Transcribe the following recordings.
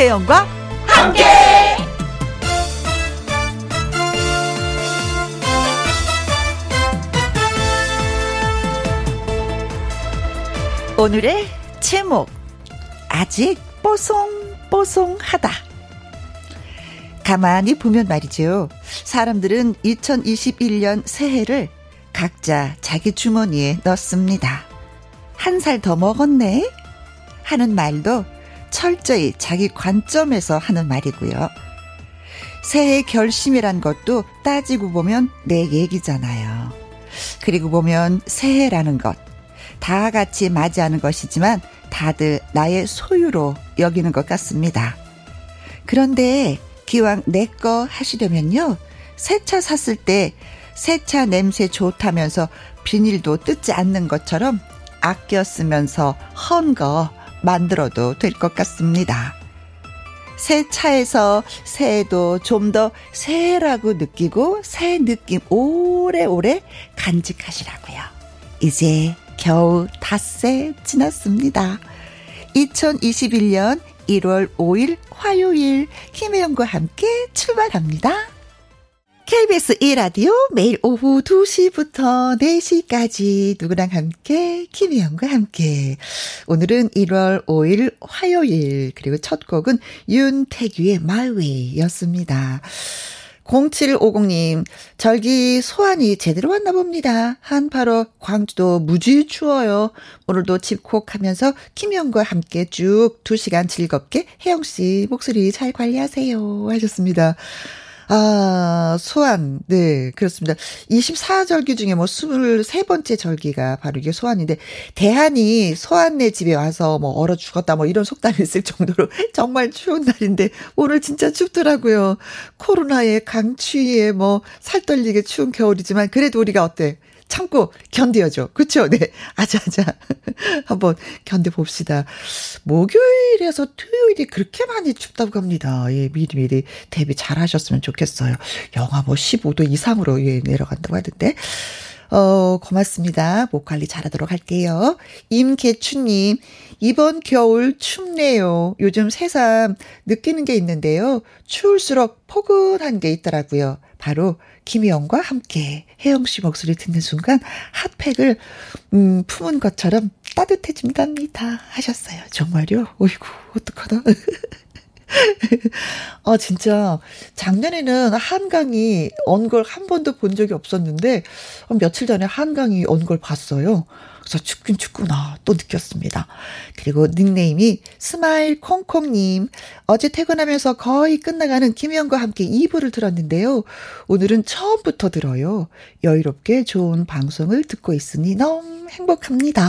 김혜영과 함께. 오늘의 제목 아직 뽀송뽀송하다. 가만히 보면 말이죠. 사람들은 2021년 새해를 각자 자기 주머니에 넣습니다. 한 살 더 먹었네? 하는 말도 철저히 자기 관점에서 하는 말이고요. 새해 결심이란 것도 따지고 보면 내 얘기잖아요. 그리고 보면 새해라는 것. 다 같이 맞이하는 것이지만 다들 나의 소유로 여기는 것 같습니다. 그런데 기왕 내 거 하시려면요. 새 차 샀을 때 새 차 냄새 좋다면서 비닐도 뜯지 않는 것처럼 아껴 쓰면서 헌 거 만들어도 될 것 같습니다. 새 차에서 새해도 좀 더 새라고 느끼고 새 느낌 오래오래 간직하시라고요. 이제 겨우 닷새 지났습니다. 2021년 1월 5일 화요일 김혜영과 함께 출발합니다. KBS 1라디오 매일 오후 2시부터 4시까지 누구랑 함께 김혜영과 함께 오늘은 1월 5일 화요일 그리고 첫 곡은 윤태규의 My Way였습니다. 0750님, 절기 소환이 제대로 왔나 봅니다. 한파로 광주도 무지 추워요. 오늘도 집콕하면서 김영과 함께 쭉 2시간 즐겁게 혜영씨 목소리 잘 관리하세요. 하셨습니다. 아, 소환. 네, 그렇습니다. 24절기 중에 뭐 23번째 절기가 바로 이게 소환인데, 대한이 소환네 집에 와서 뭐 얼어 죽었다 뭐 이런 속담이 있을 정도로 정말 추운 날인데, 오늘 진짜 춥더라고요. 코로나에 강추위에 뭐 살떨리게 추운 겨울이지만, 그래도 우리가 어때? 참고 견뎌야죠. 그쵸? 네. 아자아자. 한번 견뎌봅시다. 목요일에서 토요일이 그렇게 많이 춥다고 합니다. 예, 미리미리 대비 잘 하셨으면 좋겠어요. 영하 뭐 15도 이상으로 예, 내려간다고 하던데. 어, 고맙습니다. 목 관리 잘하도록 할게요. 임계추님, 이번 겨울 춥네요. 요즘 새삼 느끼는 게 있는데요. 추울수록 포근한 게 있더라고요. 바로 김희영과 함께 혜영 씨 목소리 듣는 순간 핫팩을 음, 품은 것처럼 따뜻해진답니다. 하셨어요. 정말요? 어이구, 어떡하나. 아, 진짜, 작년에는 한강이 언 걸 한 번도 본 적이 없었는데, 며칠 전에 한강이 언 걸 봤어요. 그래서 춥긴 춥구나 또 느꼈습니다. 그리고 닉네임이 스마일 콩콩님. 어제 퇴근하면서 거의 끝나가는 김희영과 함께 2부를 들었는데요. 오늘은 처음부터 들어요. 여유롭게 좋은 방송을 듣고 있으니 너무 행복합니다.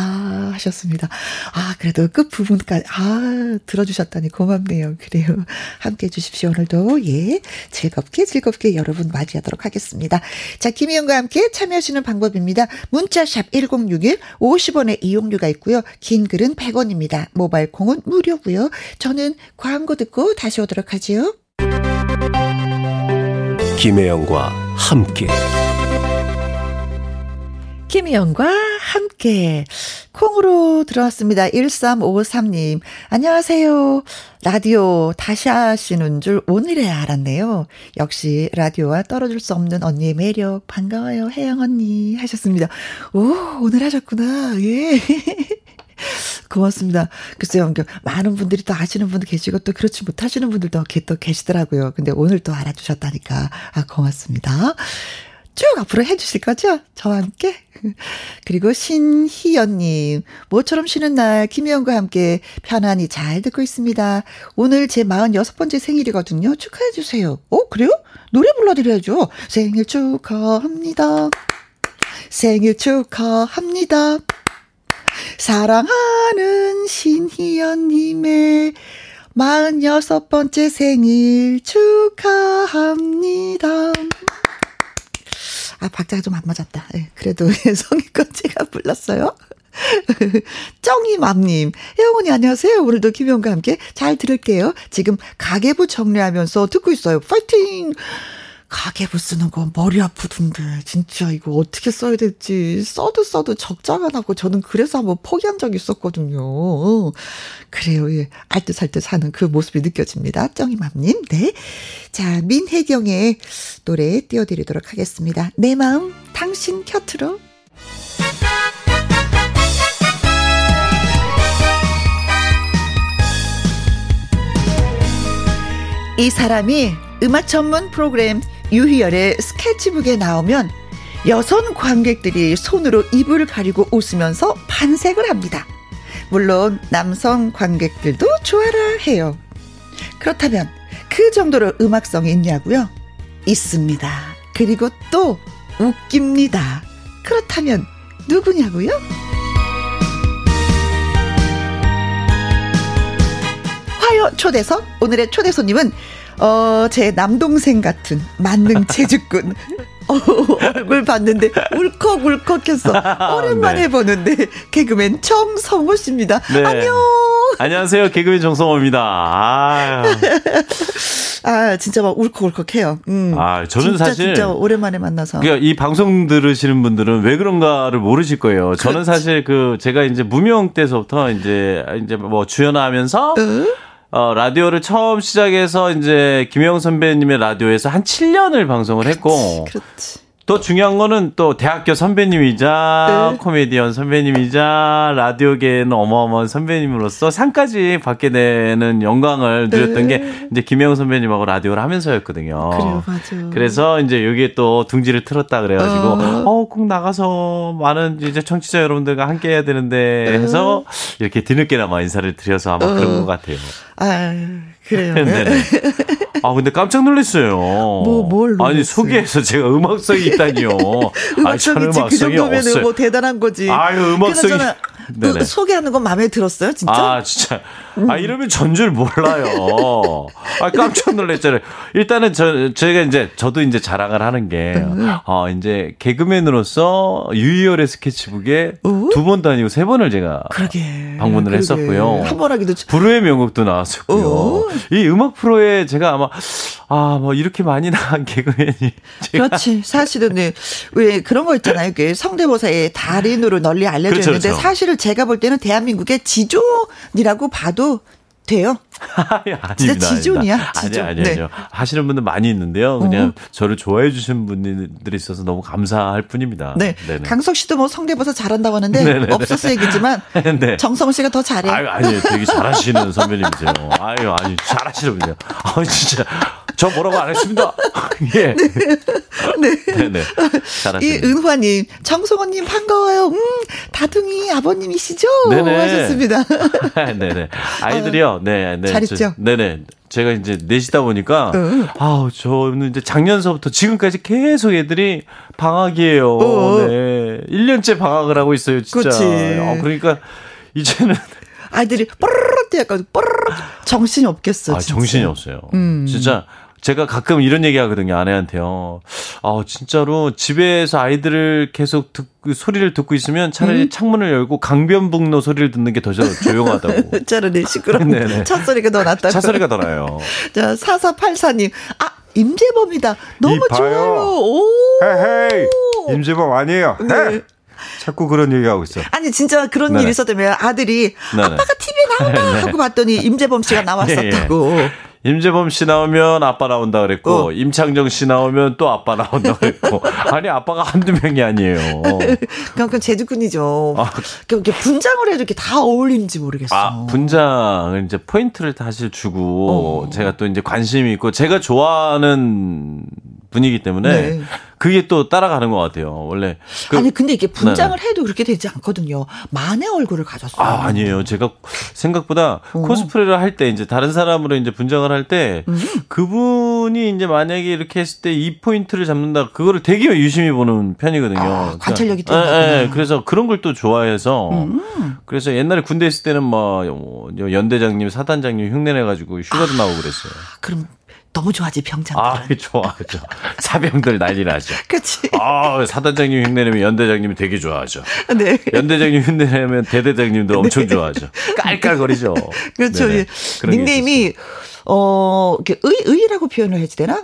하셨습니다. 아, 그래도 끝 부분까지, 아, 들어주셨다니 고맙네요. 그래요. 함께 해주십시오. 오늘도, 예, 즐겁게 즐겁게 여러분 맞이하도록 하겠습니다. 자, 김희영과 함께 참여하시는 방법입니다. 문자샵 1061, 50원의 이용료가 있고요. 긴 글은 100원입니다. 모바일 콩은 무료고요. 저는 광고 듣고 다시 오도록 하지요. 김혜영과 함께. 김희영과 함께 콩으로 들어왔습니다. 1353님. 안녕하세요. 라디오 다시 하시는 줄 오늘에 알았네요. 역시 라디오와 떨어질 수 없는 언니의 매력 반가워요. 혜영 언니 하셨습니다. 오, 오늘 하셨구나. 예. 고맙습니다. 글쎄요, 많은 분들이 또 아시는 분도 계시고 또 그렇지 못하시는 분들도 또 계시더라고요. 근데 오늘 또 알아주셨다니까. 아, 고맙습니다. 쭉 앞으로 해주실 거죠? 저와 함께. 그리고 신희연님, 모처럼 쉬는 날 김희영과 함께 편안히 잘 듣고 있습니다. 오늘 제 46번째 생일이거든요. 축하해주세요. 어, 그래요? 노래 불러드려야죠. 생일 축하합니다. 생일 축하합니다. 사랑하는 신희연님의 46번째 생일 축하합니다. 아, 박자가 좀 안 맞았다. 네, 그래도 성의껏 제가 불렀어요. 쩡이맘님, 혜영언니 안녕하세요. 오늘도 김영과 함께 잘 들을게요. 지금 가계부 정리하면서 듣고 있어요. 파이팅! 가계부 쓰는 거 머리 아프던데 진짜 이거 어떻게 써야 될지 써도 써도 적자가 나고 저는 그래서 한번 포기한 적이 있었거든요. 그래요. 예. 알듯살듯 하는 그 모습이 느껴집니다. 정이맘님. 네. 자, 민혜경의 노래 띄워드리도록 하겠습니다. 내 마음 당신 곁으로. 이 사람이 음악 전문 프로그램 유희열의 스케치북에 나오면 여성 관객들이 손으로 입을 가리고 웃으면서 반색을 합니다. 물론 남성 관객들도 좋아라 해요. 그렇다면 그 정도로 음악성이 있냐고요? 있습니다. 그리고 또 웃깁니다. 그렇다면 누구냐고요? 화요 초대석 오늘의 초대 손님은 어, 제 남동생 같은 만능 재주꾼. 어, 얼굴 봤는데 울컥울컥했어. 오랜만에 네. 보는데 개그맨 정성호 씨입니다. 네. 안녕. 안녕하세요. 개그맨 정성호입니다. 아. 아, 진짜 막 울컥울컥해요. 음. 아, 저는 진짜, 사실 진짜 오랜만에 만나서. 그러니까 이 방송 들으시는 분들은 왜 그런가를 모르실 거예요. 저는 그렇지. 사실 그 제가 이제 무명 때서부터 이제 이제 뭐 주연하면서 으? 어, 라디오를 처음 시작해서 이제 김영 선배님의 라디오에서 한 7년을 방송을 했고. 그렇지, 그렇지. 또 중요한 거는 또 대학교 선배님이자 네. 코미디언 선배님이자 라디오계는 어마어마한 선배님으로서 상까지 받게 되는 영광을 누렸던 네. 게 이제 김영 선배님하고 라디오를 하면서였거든요. 그래요, 맞아. 그래서 이제 여기에 또 둥지를 틀었다 그래가지고 어, 꼭 나가서 많은 이제 청취자 여러분들과 함께 해야 되는데 해서 이렇게 뒤늦게나마 인사를 드려서 아마 어. 그런 것 같아요. 아, 그래요. 네네. 아, 근데 깜짝 놀랐어요. 뭐, 뭘 놀랐어요? 아니, 소개해서 제가 음악성이 있다니요. 음악성이 아니, 그 정도면 뭐 대단한 거지. 아유, 음악성이. 그 소개하는 건 마음에 들었어요, 진짜? 아, 진짜. 아, 이러면 전 줄 몰라요. 아, 깜짝 놀랐잖아요. 일단은 저, 저희가 이제, 저도 이제 자랑을 하는 게, 음. 어, 이제 개그맨으로서 유희열의 스케치북에 두 번 다니고 세 번을 제가 그러게. 방문을 그러게. 했었고요. 한 번 하기도. 불후의 명곡도 나왔었고요. 어. 이 음악 프로에 제가 아마, 아, 뭐 이렇게 많이 나간 개그맨이. 그렇지. 사실은 네. 왜 그런 거 있잖아요. 그 성대모사의 달인으로 널리 알려져 그렇죠, 있는데 그렇죠. 사실은 제가 볼 때는 대한민국의 지존이라고 봐도 돼요? 아닙니다. 진짜 지존이야. 지존. 아니, 아니, 아니요. 네. 하시는 분들 많이 있는데요. 그냥 어. 저를 좋아해 주신 분들이 있어서 너무 감사할 뿐입니다. 네. 네네. 강석 씨도 뭐 성대모사 잘한다고 하는데 네네네. 없어서 얘기지만 네. 정성 씨가 더 잘해. 아유, 아니, 되게 잘하시는 선배님이세요. 아유, 아니, 잘하시는 분이요. 아, 진짜. 저 뭐라고 안 했습니다. 예. 네. 네. 네. 이 은화님, 정성원님 반가워요. 음, 다둥이 아버님이시죠? 네네. 하셨습니다. 네네. 아이들이요. 네, 네. 잘했죠? 네네. 제가 이제 내시다 보니까 응. 아우 저는 이제 작년서부터 지금까지 계속 애들이 방학이에요. 어. 네. 1년째 방학을 하고 있어요, 진짜. 그치. 아, 그러니까 이제는 아이들이 뽀르르 약간 뽀르르 정신이 없겠어. 아, 정신이 없어요. 음. 진짜 제가 가끔 이런 얘기 하거든요, 아내한테요. 아, 진짜로 집에서 아이들을 계속 듣, 그 소리를 듣고 있으면 차라리 음? 창문을 열고 강변북로 소리를 듣는 게 더 조용하다고. 차라리 시끄러운 차 소리가 더 낫다고. 차 소리가 더 나요. 자, 4484님. 아, 임재범이다. 너무 좋아요. 오. 헤헤이. 임재범 아니에요. 네. 자꾸 그런 얘기하고 있어. 아니 진짜 그런 네네. 일이 있었다면 아들이 네네. 아빠가 TV에 나온다 하고 봤더니 임재범 씨가 나왔었다고. 예, 예. 임재범 씨 나오면 아빠 나온다 그랬고 어. 임창정 씨 나오면 또 아빠 나온다 그랬고 아니 아빠가 한두 명이 아니에요. 그럼 그 제주꾼이죠. 아. 이렇게 분장을 해도 이렇게 다 어울리는지 모르겠어. 아, 분장을 이제 포인트를 사실 주고 어. 제가 또 이제 관심이 있고 제가 좋아하는 분이기 때문에 네. 그게 또 따라가는 것 같아요. 원래 그, 아니 근데 이게 분장을 네. 해도 그렇게 되지 않거든요. 만의 얼굴을 가졌어요. 아 아니에요. 제가 생각보다 어. 코스프레를 할 때 이제 다른 사람으로 이제 분장을 할때 음. 그분이 이제 만약에 이렇게 했을 때 이 포인트를 잡는다 그거를 되게 유심히 보는 편이거든요. 아, 그러니까 관찰력이 되는 네, 네, 그래서 그런 걸 또 좋아해서 음. 그래서 옛날에 군대 있을 때는 뭐 연대장님, 사단장님 흉내 내 가지고 휴가도 아, 나오고 그랬어요. 그럼 너무 좋아하지 병장들. 아, 좋아하죠. 사병들 난리 나죠. 그렇지. 아, 사단장님 흉내내면 연대장님이 되게 좋아하죠. 네. 연대장님 흉내내면 대대장님도 엄청 네. 좋아하죠. 깔깔거리죠. 그렇죠. 네 닉네임이 어, 이렇게 의, 의라고 표현을 해야 되나?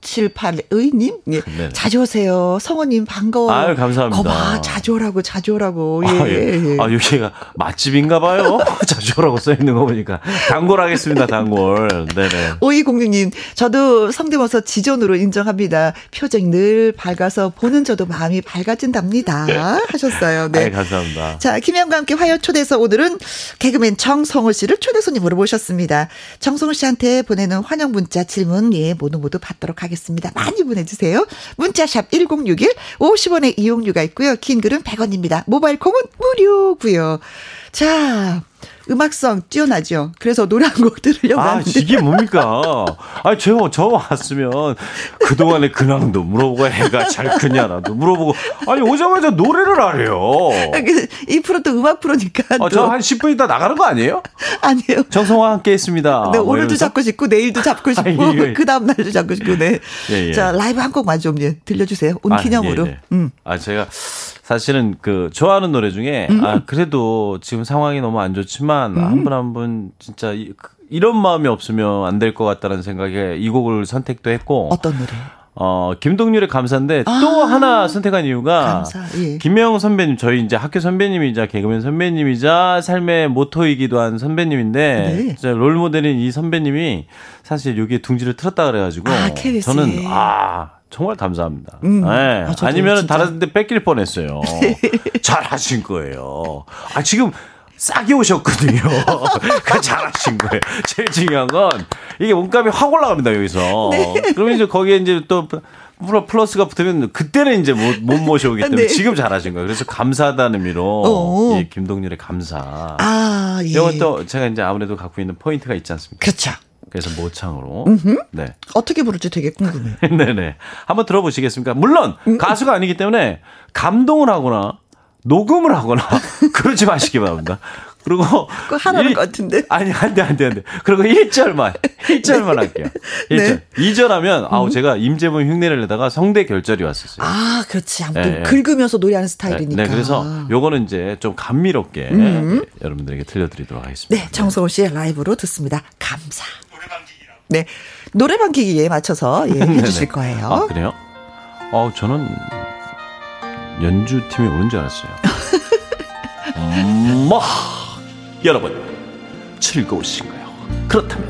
516 6782님, 예. 네. 자주 오세요. 성원님 반가워요. 아유, 감사합니다. 거봐, 자주 오라고, 자주 오라고. 예. 아, 예. 아, 여기가 맛집인가 봐요. 자주 오라고 써 있는 거 보니까. 단골 하겠습니다, 단골. 네네. 5206님, 저도 성대모사 지존으로 인정합니다. 표정이 늘 밝아서 보는 저도 마음이 밝아진답니다. 하셨어요. 네. 아 감사합니다. 자, 김현과 함께 화요 초대서 오늘은 개그맨 정성호 씨를 초대 손님으로 모셨습니다. 정성호 씨한테 보내는 환영 문자 질문, 예, 모두 모두 받도록 하겠습니다. 많이 보내주세요. 문자샵 1061, 50원의 이용료가 있고요. 긴 글은 100원입니다. 모바일 콩은 무료고요. 자, 음악성 뛰어나죠. 그래서 노래 한 곡 들으려고 아, 하는데. 이게 뭡니까? 아, 저, 저 왔으면 그동안의 근황도 물어보고 해가 잘 크냐라도 물어보고 아니, 오자마자 노래를 하래요. 이 프로도 음악 프로니까. 어, 저한 10분 있다 나가는 거 아니에요? 아니에요. 정성화 함께 했습니다. 네, 뭐 오늘도 이러면서? 잡고 싶고, 내일도 잡고 싶고, 그 다음 날도 잡고 싶고, 네. 예, 예. 자, 라이브 한 곡만 좀 예, 들려주세요. 온 기념으로. 아, 예, 음. 아, 제가 사실은 그 좋아하는 노래 중에 음. 아 그래도 지금 상황이 너무 안 좋지만 음. 한분 한 분 진짜 이, 그, 이런 마음이 없으면 안 될 것 같다는 생각에 이 곡을 선택도 했고 어떤 노래? 어, 김동률의 감사인데 아~ 또 하나 선택한 이유가 감사, 예. 김영 선배님 저희 이제 학교 선배님이자 개그맨 선배님이자 삶의 모토이기도 한 선배님인데 네. 롤 모델인 이 선배님이 사실 여기에 둥지를 틀었다 그래가지고 아, 저는 아 정말 감사합니다. 음. 네. 아, 니면 다른 데 뺏길 뻔했어요. 잘 하신 거예요. 아, 지금 싸게 오셨거든요. 그 잘하신 거예요. 제일 중요한 건 이게 몸값이 확 올라갑니다, 여기서. 네. 그러면 이제 거기에 이제 또 플러스가 붙으면 그때는 이제 못, 못 모셔오기 때문에 네. 지금 잘하신 거예요. 그래서 감사하다는 의미로 이 김동률의 감사. 아, 예. 이것도 제가 이제 아무래도 갖고 있는 포인트가 있지 않습니까? 그렇죠. 그래서 모창으로. 음흠. 네. 어떻게 부를지 되게 궁금해요. 네네. 한번 들어보시겠습니까? 물론 음. 가수가 아니기 때문에 감동을 하거나 녹음을 하거나 그러지 마시기 바랍니다. 그리고 그 하나는 것 같은데. 아니 안돼 안돼 안돼. 그리고 1절만 1절만 할게요. 1절. 네. 2절 하면 아우 음. 제가 임재범 흉내를 내다가 성대 결절이 왔었어요. 아 그렇지. 아무튼 네. 긁으면서 노래하는 스타일이니까. 네, 네, 그래서 요거는 이제 좀 감미롭게 음. 여러분들에게 들려드리도록 하겠습니다. 네, 정성호 씨의 라이브로 듣습니다. 감사. 네. 노래방 기기에 맞춰서 예, 해주실 거예요. 아, 그래요? 어, 저는 연주팀이 오는 줄 알았어요. 음, 뭐, 여러분, 즐거우신가요? 그렇다면,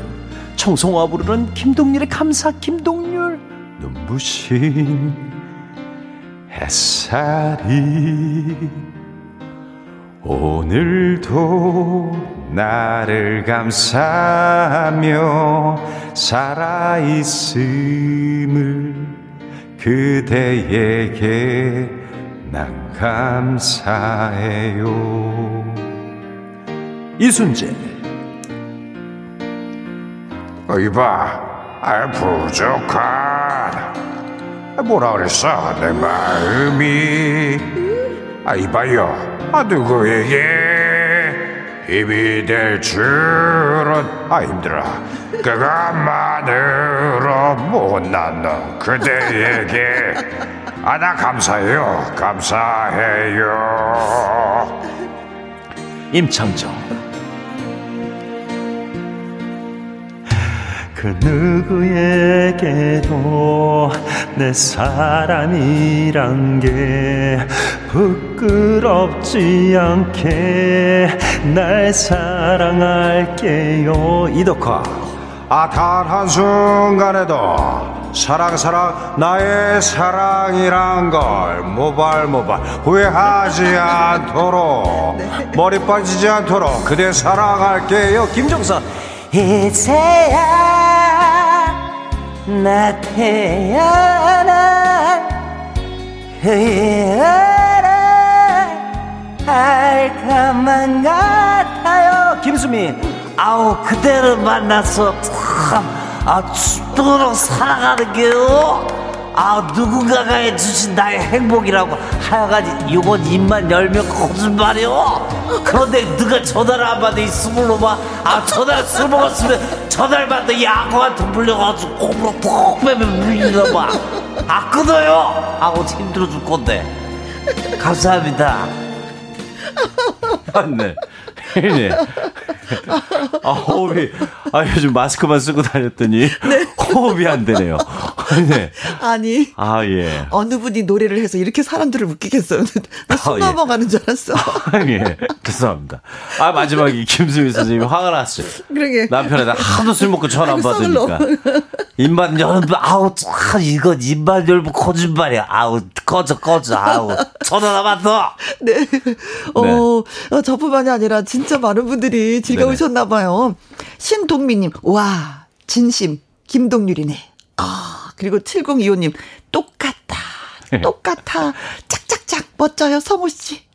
청송화 부르는 김동률의 감사, 김동률, 눈부신 햇살이 오늘도 나를 감싸며 살아있음을 그대에게 난 감사해요. 이순재 이봐, 아, 부족한. 뭐라 그랬어, 내 마음이. 아, 이봐요. 아, 누구에게 힘이 될 줄은 아 힘들어 그것만으로 못난 너 그대에게 아 나 감사해요. 감사해요. 임창정. 그 누구에게도 내 사랑이란 게 부끄럽지 않게 날 사랑할게요. 이덕화. 아 단 한순간에도 사랑 사랑 나의 사랑이란 걸 모발 모발 후회하지 않도록 머리 빠지지 않도록 그대 사랑할게요. 김정선 이제야 나 태어난 그이라 알까만 같아요. 김수미 아우 그대를 만나서 참 아 죽도록 살아가는 게요? 아 누군가가 해주신 나의 행복이라고 하여간 이건 입만 열면 거짓말이요? 그런데 네가 전화를 안 받아 이 스물로만 아 전화를 술 먹었으면 전화를 받아 야구한테 물려가지고 콩으로 푹 빼면 물리나 봐 아 끊어요? 아 어떻게 힘들어 줄 건데. 감사합니다. 맞네. 네. 아, 호흡이, 아, 요즘 마스크만 쓰고 다녔더니, 호흡이 안 되네요. 네. 아니. 아, 예. 어느 분이 노래를 해서 이렇게 사람들을 웃기겠어요. 나숨 아, 예. 넘어가는 줄 알았어. 아, 예. 죄송합니다. 아, 마지막에 김수미 선생님이 화가 났어요. 그러게. 남편에다 하도 술 먹고 전화 안 받으니까. 입만 열면 아우 참 이거 입만 열면 거짓말이야 아우 꺼져 꺼져 아우 전화 받아 네. 어, 어, 저뿐만이 아니라 진짜 많은 분들이 즐 거우셨나 봐요. 신동미님, 와, 진심, 김동률이네. 아, 그리고 7025님, 똑같다. 똑같아. 짝짝짝, 멋져요, 성우씨.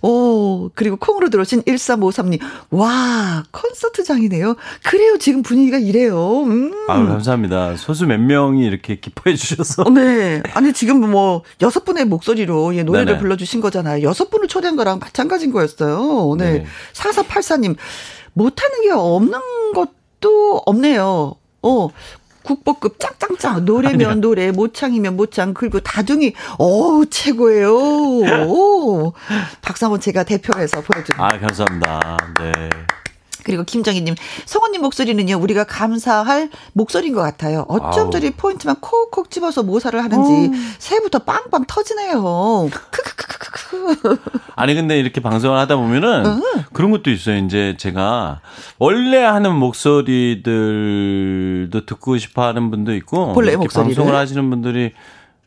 오, 그리고 콩으로 들어오신 1353님, 와, 콘서트장이네요. 그래요, 지금 분위기가 이래요. 음. 아유, 감사합니다. 소수 몇 명이 이렇게 기뻐해 주셔서. 네. 아니, 지금 뭐, 여섯 분의 목소리로 예, 노래를 네네. 불러주신 거잖아요. 여섯 분을 초대한 거랑 마찬가지인 거였어요. 네. 네. 4484님, 못하는 게 없는 것도 없네요. 어. 국보급 짱짱짱 노래면 노래 모창이면 모창 그리고 다둥이 어우 최고예요. 오. 한번 제가 대표해서 보여드립니다. 아, 감사합니다. 네. 그리고 김정희님, 성원님 목소리는요, 우리가 감사할 목소리인 것 같아요. 어쩜. 저리 포인트만 콕콕 집어서 모사를 하는지, 새해부터 빵빵 터지네요. 크크크크크크. 아니 근데 이렇게 방송을 하다 보면은 그런 것도 있어요. 이제 제가 원래 하는 목소리들도 듣고 싶어 하는 분도 있고 이렇게 목소리를? 방송을 하시는 분들이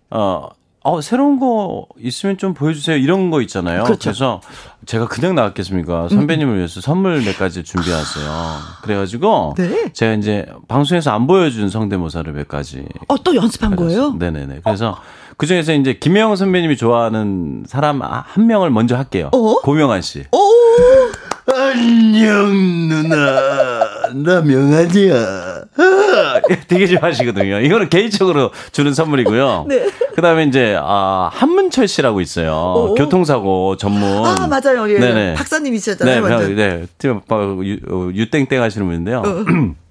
어 어, 새로운 거 있으면 좀 보여주세요. 이런 거 있잖아요. 그렇죠. 음. 래서 제가 그냥 나왔겠습니까? 선배님을 위해서 선물 몇 가지 준비했어요. 그래가지고 네. 제가 이제 방송에서 안 보여준 성대모사를 몇 가지 어, 또 연습한 거예요? 네네네. 그래서 그 중에서 이제 김혜영 선배님이 좋아하는 사람 한 명을 먼저 할게요. 어? 고명환 씨. 오! 안녕 누나 나 명환이야. 되게 좋아하시거든요. 이거는 개인적으로 주는 선물이고요. 네. 그다음에 이제 아 한문철 씨라고 있어요. 오. 교통사고 전문. 아, 맞아요. 예. 네네. 박사님이셨잖아요, 네, 완전. 네. 네. 유, 어, 유땡땡 하시는 분인데요.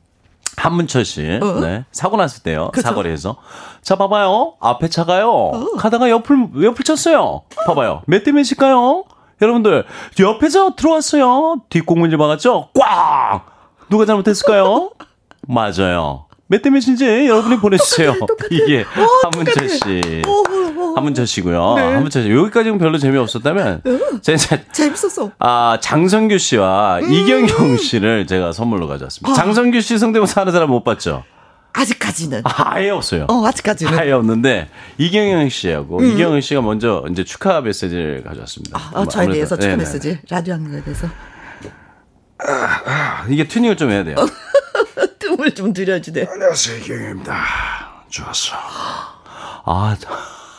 한문철 씨, 어. 네. 사고 났을 때요. 그쵸. 사거리에서. 자, 봐봐요. 앞에 차가요. 가다가 옆을, 옆을 쳤어요. 봐봐요. 몇 대 몇일까요? 여러분들, 옆에서 들어왔어요. 뒷공문지 막았죠? 꽉! 누가 잘못했을까요? 맞아요. 몇 대 몇인지 여러분이 보내주세요. 이게 한문철 씨. 한문철 씨고요. 한문철 씨. 여기까지는 별로 재미없었다면, 제가 이제 재밌었어. 아, 장성규 씨와 음. 이경영 씨를 제가 선물로 가져왔습니다. 장성규 씨 성대모사 하는 사람 못 봤죠? 아직까지는. 아예 없어요. 어, 아직까지는. 아예 없는데 이경영 씨하고 이경영 씨가 먼저 이제 축하 메시지를 가져왔습니다. 어, 저에 아무래도- 대해서 축하 네네. 메시지. 라디오 하는 거에 대해서. 이게 튜닝을 좀 해야 돼요. 뜸을 좀 들여주네. 안녕하세요 이경입니다 좋았어 아, 저-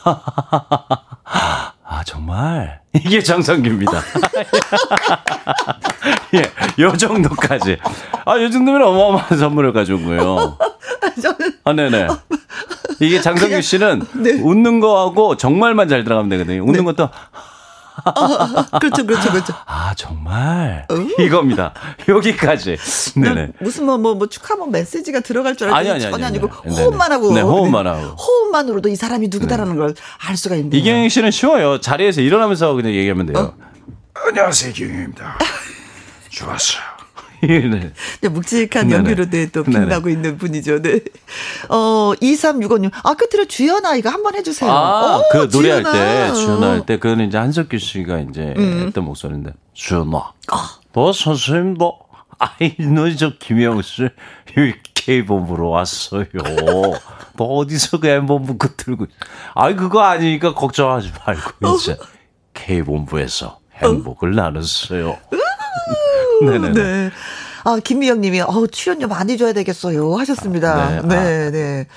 아 정말 이게 장성규입니다. 예, 요 정도까지. 아, 요 정도면 어마어마한 선물을 가져온 거예요. 저는 아, 네네. 이게 장성규 씨는 네. 웃는 거하고 정말만 잘 들어가면 되거든요. 웃는 것도 그렇죠, 그렇죠, 그렇죠. 아 정말 이겁니다. 여기까지. 네네. 무슨 뭐, 뭐, 뭐 축하 뭐 메시지가 들어갈 줄 아니, 알았더니 아니, 전혀 아니, 아니고 아니. 호흡만 하고. 네, 호흡만 하고. 호흡만으로도 이 사람이 누구다라는 걸 알 수가 있는데. 이경영 씨는 쉬워요. 자리에서 일어나면서 그냥 얘기하면 돼요. 안녕하세요 이경입니다 좋았어 네. 네, 묵직한. 연기로 네, 또 빛나고 있는 분이죠. 네. 어, 2365님. 아, 끝으로 주연아 이거 한번 해주세요. 아, 오, 그 노래할 주연아. 때, 주연아 할 때, 그거는 이제 한석규 씨가 이제 음. 했던 목소리인데, 주연아. 아. 너 선생님도, 아이, 너저 김영 씨, K본부로 왔어요. 너 어디서 그 M본부 그 들고, 아이, 그거 아니니까 걱정하지 말고, 이제 K본부에서 행복을 나눴어요. 네네네. 네. 아, 김미영 님이, 어 출연료 많이 줘야 되겠어요. 하셨습니다. 아, 네, 네. 네.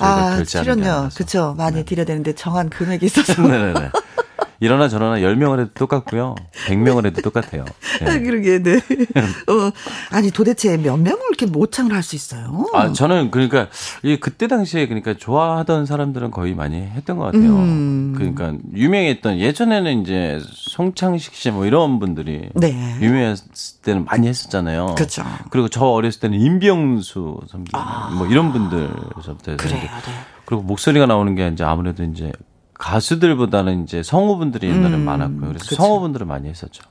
아, 결제하는 게 출연료. 그쵸. 많이 드려야 되는데 정한 금액이 있어서. 네네네. 이러나 저러나 10명을 해도 똑같고요. 100명을 해도 똑같아요. 네. 그러게, 네. 어, 아니, 도대체 몇 명을 이렇게 모창을 할 수 있어요? 아, 저는 그러니까 이 그때 당시에 그러니까 좋아하던 사람들은 거의 많이 했던 것 같아요. 음. 그러니까 유명했던 예전에는 이제 송창식 씨 뭐 이런 분들이 네. 유명했을 때는 많이 했었잖아요. 그렇죠. 그리고 저 어렸을 때는 임병수 선배 뭐 이런 해서 그래요, 네. 그리고 목소리가 나오는 게 이제 아무래도 이제 가수들보다는 이제 성우분들이 옛날에 음, 많았고요. 그래서 그쵸. 성우분들은 많이 했었죠.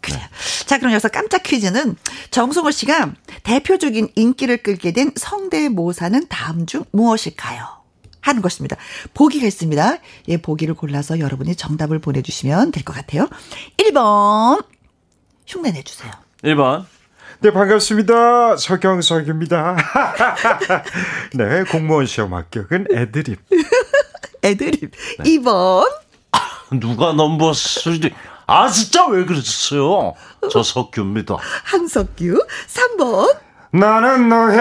그래요. 자, 그럼 여기서 깜짝 퀴즈는 정승호 씨가 대표적인 인기를 끌게 된 성대모사는 다음 중 무엇일까요? 하는 것입니다. 보기가 있습니다. 예, 보기를 골라서 여러분이 정답을 보내주시면 될 것 같아요. 1번. 흉내 내주세요. 1번. 네, 반갑습니다. 서경석입니다. 네, 공무원 시험 합격은 애드립. 애드립. 2번. 누가 number three. 아, 진짜 왜 그랬어요? 저 석규입니다. 한석규. 3번. 나는 너의.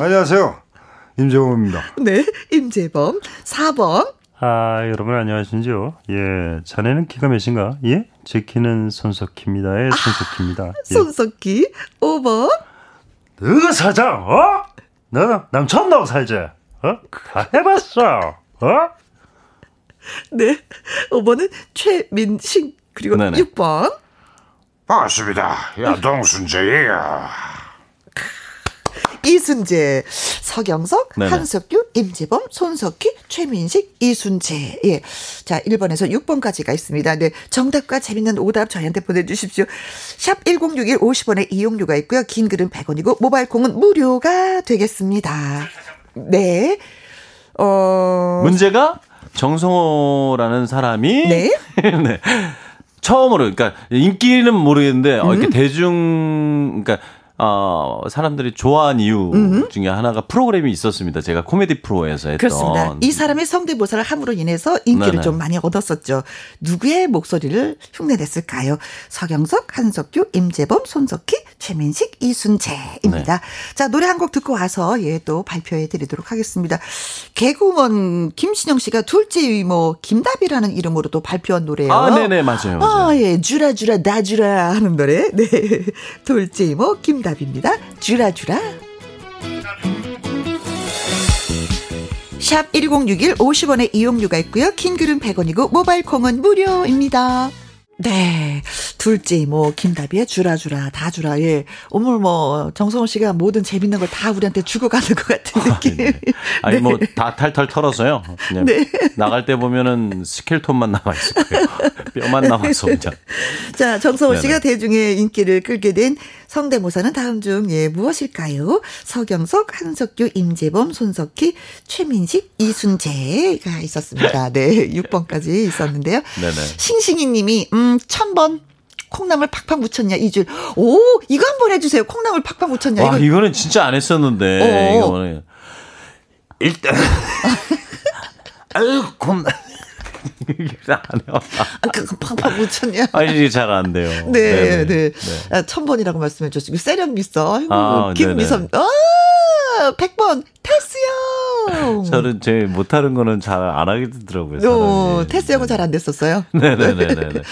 안녕하세요. 임재범입니다. 네, 임재범. 4번. 아, 여러분 안녕하신지요? 예, 자네는 키가 몇인가? 예? 제 키는 손석희입니다의 손석희입니다. 예. 손석희. 5번. 너가 사장, 어? 너 남천다고 살지? 어? 다 해봤어, 어? 네. 5번은 최민식. 그리고 네네. 6번. 반갑습니다. 야동순재예요. 이순재, 서경석, 네네. 한석규, 임재범, 손석희, 최민식, 이순재. 예. 자, 1번에서 6번까지가 있습니다. 네. 정답과 재밌는 오답 저희한테 보내주십시오. 샵 1061 50원의 이용료가 있고요. 긴 글은 100원이고, 모바일 콩은 무료가 되겠습니다. 네. 어. 문제가 정성호라는 사람이 네. 네. 처음으로 그러니까 인기는 모르겠는데 어, 음. 이렇게 대중 그러니까 어 사람들이 좋아한 이유 중에 하나가 프로그램이 있었습니다. 제가 코미디 프로에서 했던 그렇습니다. 이 사람의 성대모사를 함으로 인해서 인기를 네네. 좀 많이 얻었었죠. 누구의 목소리를 흉내냈을까요? 서경석, 한석규, 임재범, 손석희, 최민식, 이순재입니다. 네. 자, 노래 한 곡 듣고 와서 예, 또 발표해 드리도록 하겠습니다. 개그우먼 김신영 씨가 둘째 이모 김다비라는 이름으로 또 발표한 노래예요. 아, 네네 맞아요. 맞아요. 아, 예. 주라, 주라, 나 주라 하는 노래. 네. 돌째 이모 김답 입니다. 주라, 주라. 샵 1061 50원의 이용료가 있고요. 킹글은 100원이고 모바일 콩은 무료입니다. 네. 둘째 이모 김다비의 주라 주라 다 주라. 예. 오늘 뭐 정성호 씨가 모든 재밌는 걸 다 우리한테 주고 가는 것 같은 느낌. 아니 네. 뭐 다 탈탈 털어서요. 그냥 네. 나갈 때 보면은 스켈톤만 남아 있을 거예요. 뼈만 남아서 그냥. 자, 정성호. 씨가 대중의 인기를 끌게 된 성대모사는 다음 중 예, 무엇일까요? 서경석, 한석규, 임재범, 손석희, 최민식, 이순재가 있었습니다. 네, 6번까지 있었는데요. 네네. 싱싱이 님이, 음, 1000번. 콩나물 팍팍 묻혔냐, 이 줄. 오, 이거 한번 해주세요. 콩나물 팍팍 묻혔냐. 와 이거 이거는 진짜 안 했었는데 어. 이거는 일단 아유 곰안 해요. 아, 그거 팍팍 묻혔냐. 아니 이게 잘안 돼요. 네, 네네. 네. 아, 천 번이라고 말씀해 주시고, 세련 미서. 아이고, 아, 김미선. 아, 100번. 테스요. 저는 제 못하는 거는 잘 안 하게 되더라고요. 오. 테스 형은 잘 안 됐었어요. 네네네네.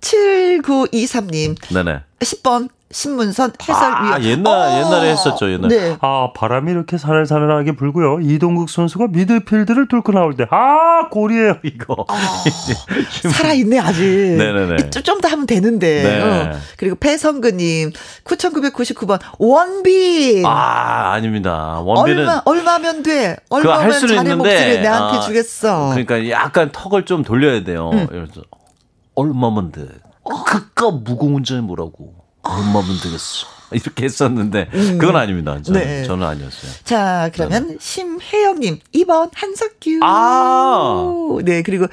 7923님, 네네. 10번, 신문선 해설위원. 아, 옛날, 옛날에 했었죠, 옛날에. 네. 아, 바람이 이렇게 사늘사늘하게 불고요. 이동국 선수가 미드필드를 뚫고 나올 때, 아, 골이에요, 이거. 살아있네, 아직. 네네네. 좀더 하면 되는데. 네. 어. 그리고 배성근님, 9999번, 원빈. 아, 아닙니다. 원빈은. 얼마, 얼마면 돼? 할 얼마면 수는 자네 있는데. 목소리 내한테 아, 주겠어. 그러니까 약간 턱을 좀 돌려야 돼요. 음. 그래서 얼마면 돼? 그까 무공운전이 뭐라고? 얼마면 되겠어? 이렇게 했었는데 그건 아닙니다. 저는, 음. 네. 저는 아니었어요. 자, 그러면 심혜영님, 2번 한석규. 아. 네, 그리고,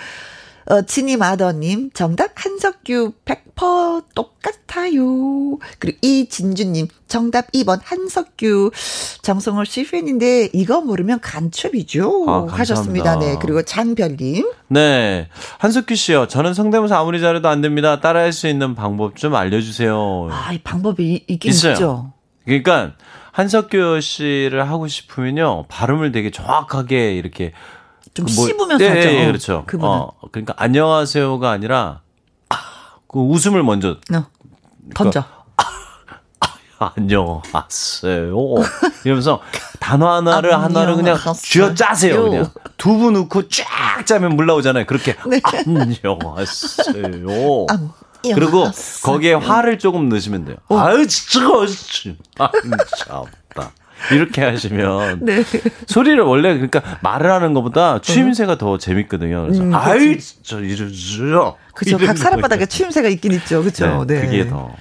어, 진님 아더님, 정답 한석규 100% 똑같아요. 그리고 이진주님, 정답 2번 한석규. 정성호 씨 팬인데, 이거 모르면 간첩이죠. 아. 하셨습니다. 네, 그리고 장별님. 네. 한석규 씨요. 저는 성대모사 아무리 잘해도 안 됩니다. 따라할 수 있는 방법 좀 알려주세요. 아, 이 방법이 이- 있긴 있어요. 있죠. 그러니까 한석규 씨를 하고 싶으면요. 발음을 되게 정확하게 이렇게 좀그 뭐- 씹으면서 예, 하죠. 예, 예, 그렇죠. 그분은. 어, 그러니까 안녕하세요가 아니라 아, 그 웃음을 먼저 어, 던져. 안녕하세요. 이러면서 단어 하나를 하나를 그냥. 쥐어 짜세요. 그냥 두부 넣고 쫙 짜면 물 나오잖아요. 그렇게 네. 안녕하세요. 안- 그리고. 거기에 화를 조금 넣으시면 돼요. 아유 진짜 진짜. 아 참다. 이렇게 하시면 네. 소리를 원래 그러니까 말을 하는 것보다 추임새가 더 재밌거든요. 그래서 음, 아이 저 이러죠. 그쵸. 각 사람마다 그 추임새가 있긴 있죠. 그쵸. 네, 그게 더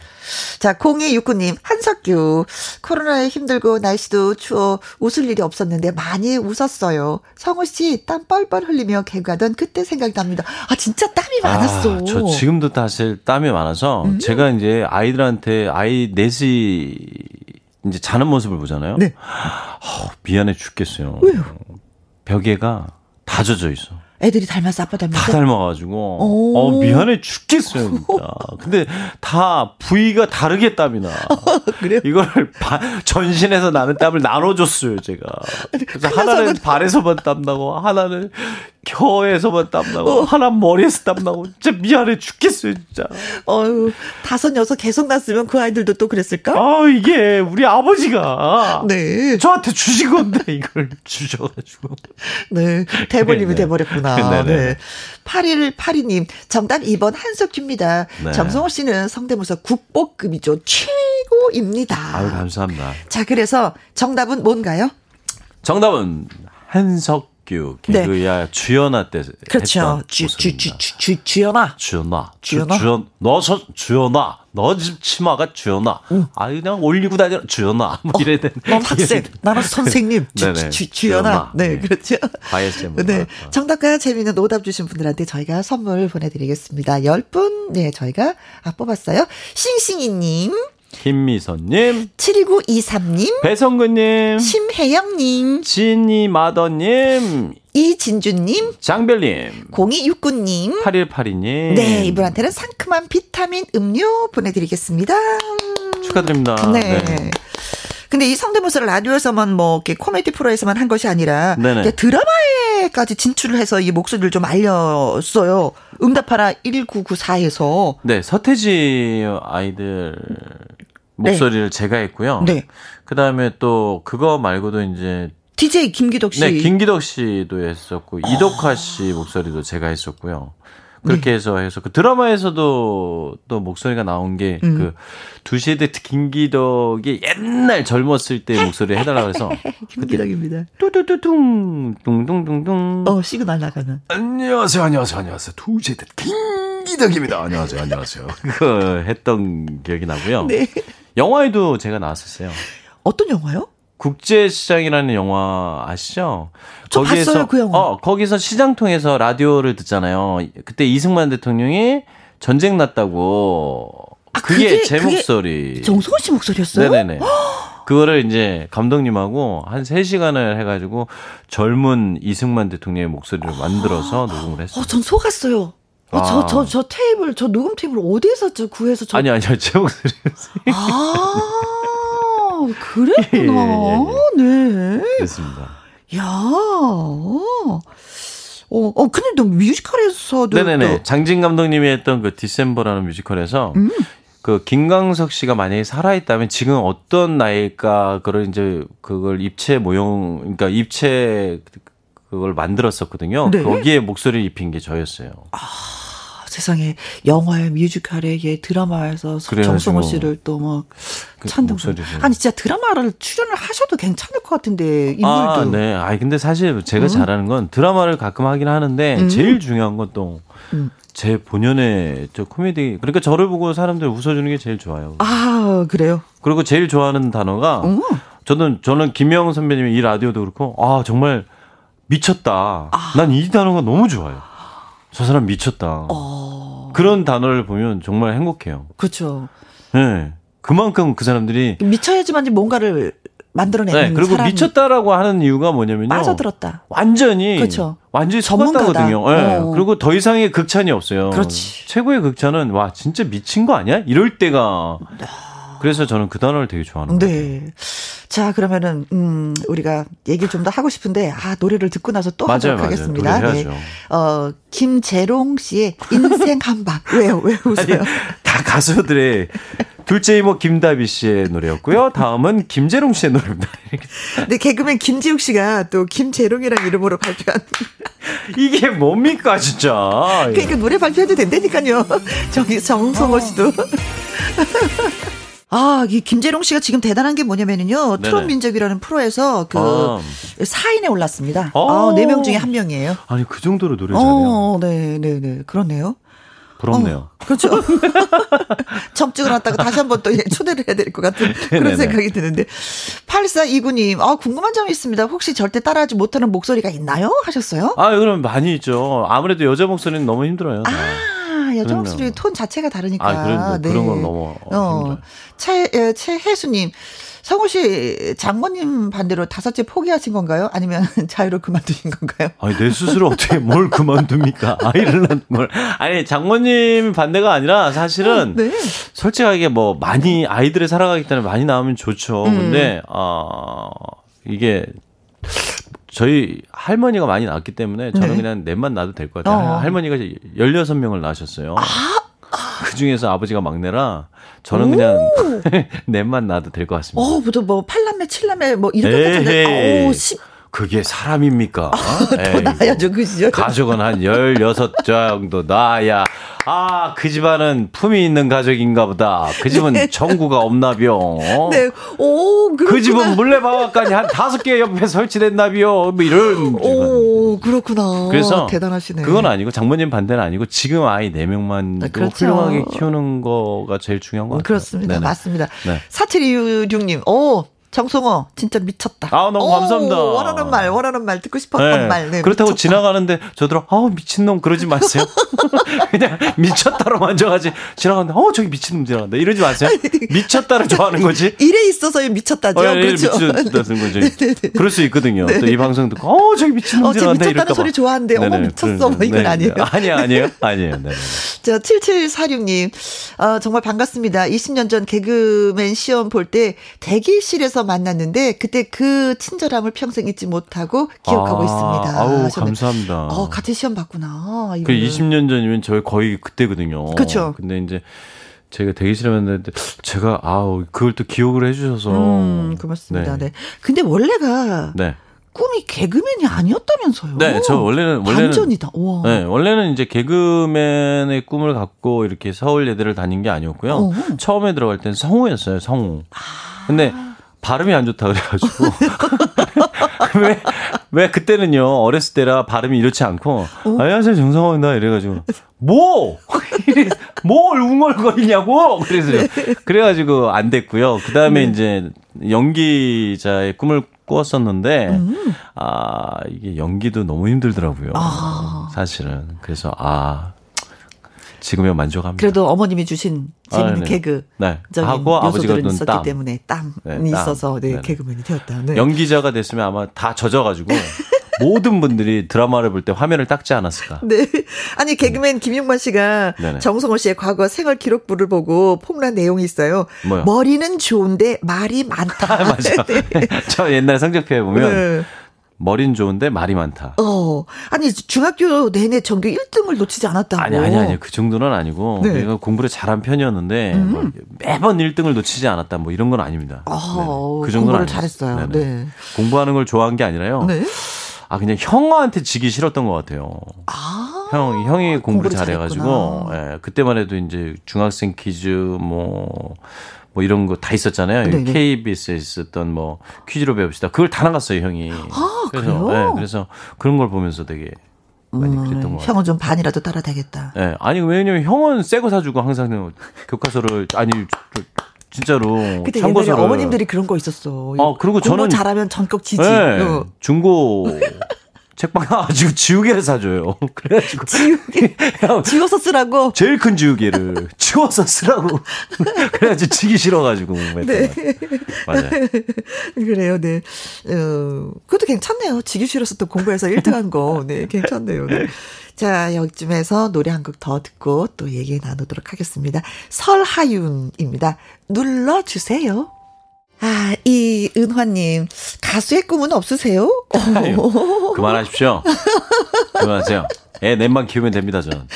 자, 0269님, 한석규. 코로나에 힘들고 날씨도 추워 웃을 일이 없었는데 많이 웃었어요. 성우 씨, 땀 뻘뻘 흘리며 개그하던 그때 생각납니다. 아, 진짜 땀이 많았어. 아, 저 지금도 사실 땀이 많아서 제가 이제 아이들한테 아이 넷이 이제 자는 모습을 보잖아요. 네. 어, 미안해 죽겠어요. 왜요? 벽에가 다 젖어 있어. 애들이 닮았어, 아빠 다 닮았어? 닮아가지고 오. 어 미안해 죽겠어요 진짜. 근데 다 부위가 다르게 땀이 나. 그래요? 이걸 바- 전신에서 나는 땀을 나눠줬어요 제가. 그래서 하나는 발에서만 땀 나고 하나는 혀에서만 땀 나고 하나는 머리에서 땀 나고 진짜 미안해 죽겠어요 진짜. 어유 다섯, 여섯 계속 났으면 그 아이들도 또 그랬을까? 아 이게 우리 아버지가 네. 저한테 주신 건데 이걸 주셔가지고. 네. 대본님이 네. 돼버렸구나. 네네. 네. 8182님, 정답 2번 한석규입니다. 네. 정성호 씨는 성대모사 국보급이죠. 최고입니다. 아유 감사합니다. 자, 그래서 정답은 뭔가요? 정답은 한석 규 개그야 주연아 때 네. 그렇죠. 했던 주, 주, 모습입니다. 주, 주, 주, 주연아. 주연아, 주연아? 주, 주연, 너, 저, 주연아, 너 집 치마가 주연아. 아, 그냥 올리고 다녀, 주연아. 뭐 이래야 되는. 넌 학생, 나는 선생님, 주. 주, 주, 주연아. 주연아. 네, 네. 그렇죠. YSM. 네. 정답과 재미있는 오답 주신 분들한테 저희가 선물 보내드리겠습니다. 10분, 네, 저희가 아, 뽑았어요. 싱싱이님, 김미선님, 7923님, 배성근님, 심혜영님, 진이 마더님, 이진주님, 장별님, 0269님. 8182님. 네, 이분한테는 상큼한 비타민 음료 보내드리겠습니다. 축하드립니다. 네. 근데 이 성대모사를 라디오에서만 뭐 이렇게 코미디 프로에서만 한 것이 아니라 드라마에까지 진출을 해서 이 목소리를 좀 알렸어요. 응답하라 1994에서. 네, 서태지 아이들 목소리를 제가 했고요. 네. 그 다음에 또 그거 말고도 이제 DJ 김기덕 씨. 네, 김기덕 씨도 했었고 이덕화 씨 목소리도 제가 했었고요. 그렇게 네. 해서 해서 그 드라마에서도 또 목소리가 나온 게 음. 그 두시에 대 김기덕이 옛날 젊었을 때 목소리 해달라고 해서 김기덕입니다. 뚜뚜뚜둥 둥둥둥둥 어, 시그널 나가는. 안녕하세요, 안녕하세요, 안녕하세요. 두제대 김기덕입니다. 안녕하세요, 안녕하세요. 그 했던 기억이 나고요. 네. 영화에도 제가 나왔었어요. 어떤 영화요? 국제시장이라는 영화 아시죠? 저 봤어요, 그 영화. 어, 거기서 시장 통해서 라디오를 듣잖아요. 그때 이승만 대통령이 전쟁 났다고. 아, 그게, 그게- 제 그게 목소리. 정승호 씨 목소리였어요? 네네네. 그거를 이제 감독님하고 한 3시간을 해가지고 젊은 이승만 대통령의 목소리를 만들어서 녹음을 했어요. 어, 전 속았어요. 어, 저, 아. 저, 저 테이블, 저 녹음 테이블 어디에서 저 구해서 저. 아니, 아니요. 제 목소리였어요. 아, 그랬구나. 예, 네. 그렇습니다. 야, 어, 어, 근데 너 뮤지컬에서도. 네네네. 또- 장진 감독님이 했던 그 디셈버라는 뮤지컬에서 음. 그 김광석 씨가 만약에 살아있다면 지금 어떤 나이일까 그걸 이제 그걸 입체 모형 그러니까 입체 그걸 만들었었거든요. 네. 거기에 목소리를 입힌 게 저였어요. 아, 세상에 영화에 뮤지컬에 예, 드라마에서 정성호 씨를 또막 그 찬동. 목소리를. 아니 진짜 드라마를 출연을 하셔도 괜찮을 것 같은데 인물도. 아, 네. 아니 근데 사실 제가 잘하는 건 드라마를 가끔 하긴 하는데 음. 제일 중요한 건또제 음. 본연의 저 코미디 그러니까 저를 보고 사람들 웃어주는 게 제일 좋아요. 아 그래요. 그리고 제일 좋아하는 단어가 음. 저는 저는 김영 선배님의 이 라디오도 그렇고 아 정말 미쳤다. 난이 단어가 너무 좋아요. 저 사람 미쳤다. 어, 그런 단어를 보면 정말 행복해요. 그렇죠. 네. 그만큼 그 사람들이 미쳐야지만 뭔가를 만들어내는 네, 그리고 사람이 미쳤다라고 하는 이유가 뭐냐면요. 빠져들었다. 완전히 그쵸. 완전히 전문가다. 속았다거든요. 네. 어. 그리고 더 이상의 극찬이 없어요. 그렇지. 최고의 극찬은 와 진짜 미친 거 아니야? 이럴 때가 그래서 저는 그 단어를 되게 좋아하는 거예요. 네. 자, 그러면은, 음, 우리가 얘기를 좀 더 하고 싶은데, 아, 노래를 듣고 나서 또 맞아요, 하도록 맞아요. 하겠습니다. 해야죠. 어, 김재롱 씨의 인생 한방. 왜요? 왜 웃어요? 다 가수들의 둘째 이모 김다비 씨의 노래였고요. 다음은 김재롱 씨의 노래입니다. 근데 개그맨 김지욱 씨가 또 김재롱이라는 이름으로 발표한. 이게 뭡니까 진짜? 그러니까 노래 발표해도 된다니까요. 저기 정성호 씨도. 아, 이 김재롱 씨가 지금 대단한 게 뭐냐면요. 네네. 트롯 민족이라는 프로에서 그 아. 4인에 올랐습니다. 오. 아, 4명 중에 한 명이에요. 아니 그 정도로 노래 잘해요. 어, 네, 네, 네. 그렇네요. 부럽네요. 어, 그렇죠. 점찍어 놨다가 다시 한번 또 초대를 해야 될 것 같은 그런 네네네. 생각이 드는데. 8429님, 아, 궁금한 점이 있습니다. 혹시 절대 따라하지 못하는 목소리가 있나요? 하셨어요? 아, 그럼 많이 있죠. 아무래도 여자 목소리는 너무 힘들어요. 다. 아, 여자 그럼요. 목소리 톤 자체가 다르니까. 아, 그런, 네. 그런 건 너무 어. 최, 에, 최혜수님, 성우 씨, 장모님 반대로 다섯째 포기하신 건가요? 아니면 자유로 그만두신 건가요? 아니, 내 스스로 어떻게 뭘 그만둡니까? 아이를 낳는 걸. 아니, 장모님 반대가 아니라 사실은 네. 솔직하게 뭐 많이 아이들을 살아가기 때문에 많이 나오면 좋죠. 음. 근데, 어, 이게 저희 할머니가 많이 낳았기 때문에 저는 네. 그냥 넷만 낳아도 될 것 같아요. 어. 할머니가 16명을 낳으셨어요. 그 중에서 아버지가 막내라 저는 그냥 넷만 낳아도 될 것 같습니다. 어, 뭐또 뭐, 팔남매, 칠남매, 뭐, 이런 것 같은데. 오, 십, 그게 사람입니까? 더 에이. 나야죠, 그 시절. 가족은 한 16 정도 나야. 아, 그 집안은 품이 있는 가족인가 보다. 그 집은 전구가 없나병. 네, 오, 그렇구나. 그 집은 물레방앗간이 한 다섯 개 옆에 설치됐나비요. 뭐 이런. 집안. 오, 그렇구나. 그래서 대단하시네. 그건 아니고 장모님 반대는 아니고 지금 아이 네 명만 아, 그렇죠. 훌륭하게 키우는 거가 제일 중요한 것 같아요. 그렇습니다. 네네. 맞습니다. 네. 4726님, 오, 정성호, 진짜 미쳤다. 아, 너무 오, 감사합니다. 원하는 말, 원하는 말, 듣고 싶었던 네. 말. 네, 그렇다고 미쳤다. 지나가는데 저들은 아 미친놈 그러지 마세요. 그냥 미쳤다로 만져가지 지나가는데 어 저기 미친놈 지나간다 이러지 마세요. 미쳤다를 좋아하는 거지. 일에 있어서 미쳤다죠. 어, 예, 그렇죠. 미쳤다는 거지. 네네네. 그럴 수 있거든요. 또 이 방송 듣고 어 저기 미친놈 어, 쟤 지나간다 이럴까 봐. 소리 좋아하는데, 어머, 네네. 미쳤어. 뭐 이건 네, 아니에요. 네. 아니에요, 아니에요, 아니에요. 네. 자, 7746님, 어, 정말 반갑습니다. 20년 전 개그맨 시험 볼 때 대기실에서 만났는데, 그때 그 친절함을 평생 잊지 못하고 기억하고 아, 있습니다. 아우. 감사합니다. 어, 같은 시험 봤구나. 그 이거는. 20년 전이면 저희 거의 그때거든요. 그쵸. 근데 이제 제가 대기실에 만났는데 제가 아우 그걸 또 기억을 해주셔서 음, 고맙습니다. 네. 근데 원래가 네. 꿈이 개그맨이 아니었다면서요? 네, 저 원래는 원래는 반전이다. 와. 네, 원래는 이제 개그맨의 꿈을 갖고 이렇게 서울 예대를 다닌 게 아니었고요. 어. 처음에 들어갈 땐 성우였어요, 성우. 근데 발음이 안 좋다 그래가지고 왜, 왜 그때는요 어렸을 때라 발음이 이렇지 않고 안녕하세요 정성호입니다 이래가지고 뭐? 이래, 뭘 웅얼거리냐고 그래서 그래가지고 안 됐고요. 그 다음에 이제 연기자의 꿈을 꾸었었는데 아 이게 연기도 너무 힘들더라고요. 아. 사실은 그래서 아 지금은 만족합니다. 그래도 어머님이 주신 재밌는 아, 네. 개그. 네. 하고 아버지가 둔 있었기 땀. 때문에 땀이 네, 땀. 있어서 네, 네. 개그맨이 되었다. 네. 연기자가 됐으면 아마 다 젖어가지고 모든 분들이 드라마를 볼 때 화면을 닦지 않았을까. 네. 아니, 개그맨 김용만 씨가 네네. 정성호 씨의 과거 생활 기록부를 보고 폭로한 내용이 있어요. 뭐요? 머리는 좋은데 말이 많다. 아, 맞아. 저 옛날 성적표에 보면 네. 머리는 좋은데 말이 많다. 어. 아니, 중학교 내내 전교 1등을 놓치지 않았다고. 아니 아니 아니 그 정도는 아니고 네. 음. 내가 공부를 잘한 편이었는데 뭐 매번 1등을 놓치지 않았다 뭐 이런 건 아닙니다. 아, 네네. 그 정도는 공부를 아니었어요. 잘했어요. 네네. 네. 공부하는 걸 좋아한 게 아니라요. 네. 아 그냥 형한테 지기 싫었던 것 같아요. 아. 형 형이 공부를 공부를 잘해가지고. 예, 그때만 해도 이제 중학생 퀴즈 뭐. 뭐 이런 거 다 있었잖아요. 네네. KBS에 있었던 뭐 퀴즈로 배웁시다. 그걸 다 나갔어요, 형이. 아, 그래서 그래요? 예, 그래서 그런 걸 보면서 되게 많이 그랬던 것 같아요. 음, 형은 좀 반이라도 따라다겠다. 예. 아니 왜냐면 형은 새 거 사주고 항상 교과서를 아니 저- 그때 진짜로 옛날에 참고서를 어머님들이 그런 거 있었어. 어, 그리고 공부 저는- 잘하면 전격 지지. 예, 어. 중고 책방 가지고 지우개를 사줘요. 그래가지고 지우개 형, 지워서 쓰라고. 제일 큰 지우개를 지워서 쓰라고. 그래가지고 지기 싫어가지고. 네. 맞아요. 그래요, 네. 어, 그것도 괜찮네요. 지기 싫어서 또 공부해서 1등 한 거. 네, 괜찮네요. 네. 자, 여기쯤에서 노래 한 곡 더 듣고 또 얘기 나누도록 하겠습니다. 설하윤입니다. 눌러주세요. 아, 이 은화님, 가수의 꿈은 없으세요? 아유, 그만하십시오. 그만하세요. 애 넷만 키우면 됩니다, 전.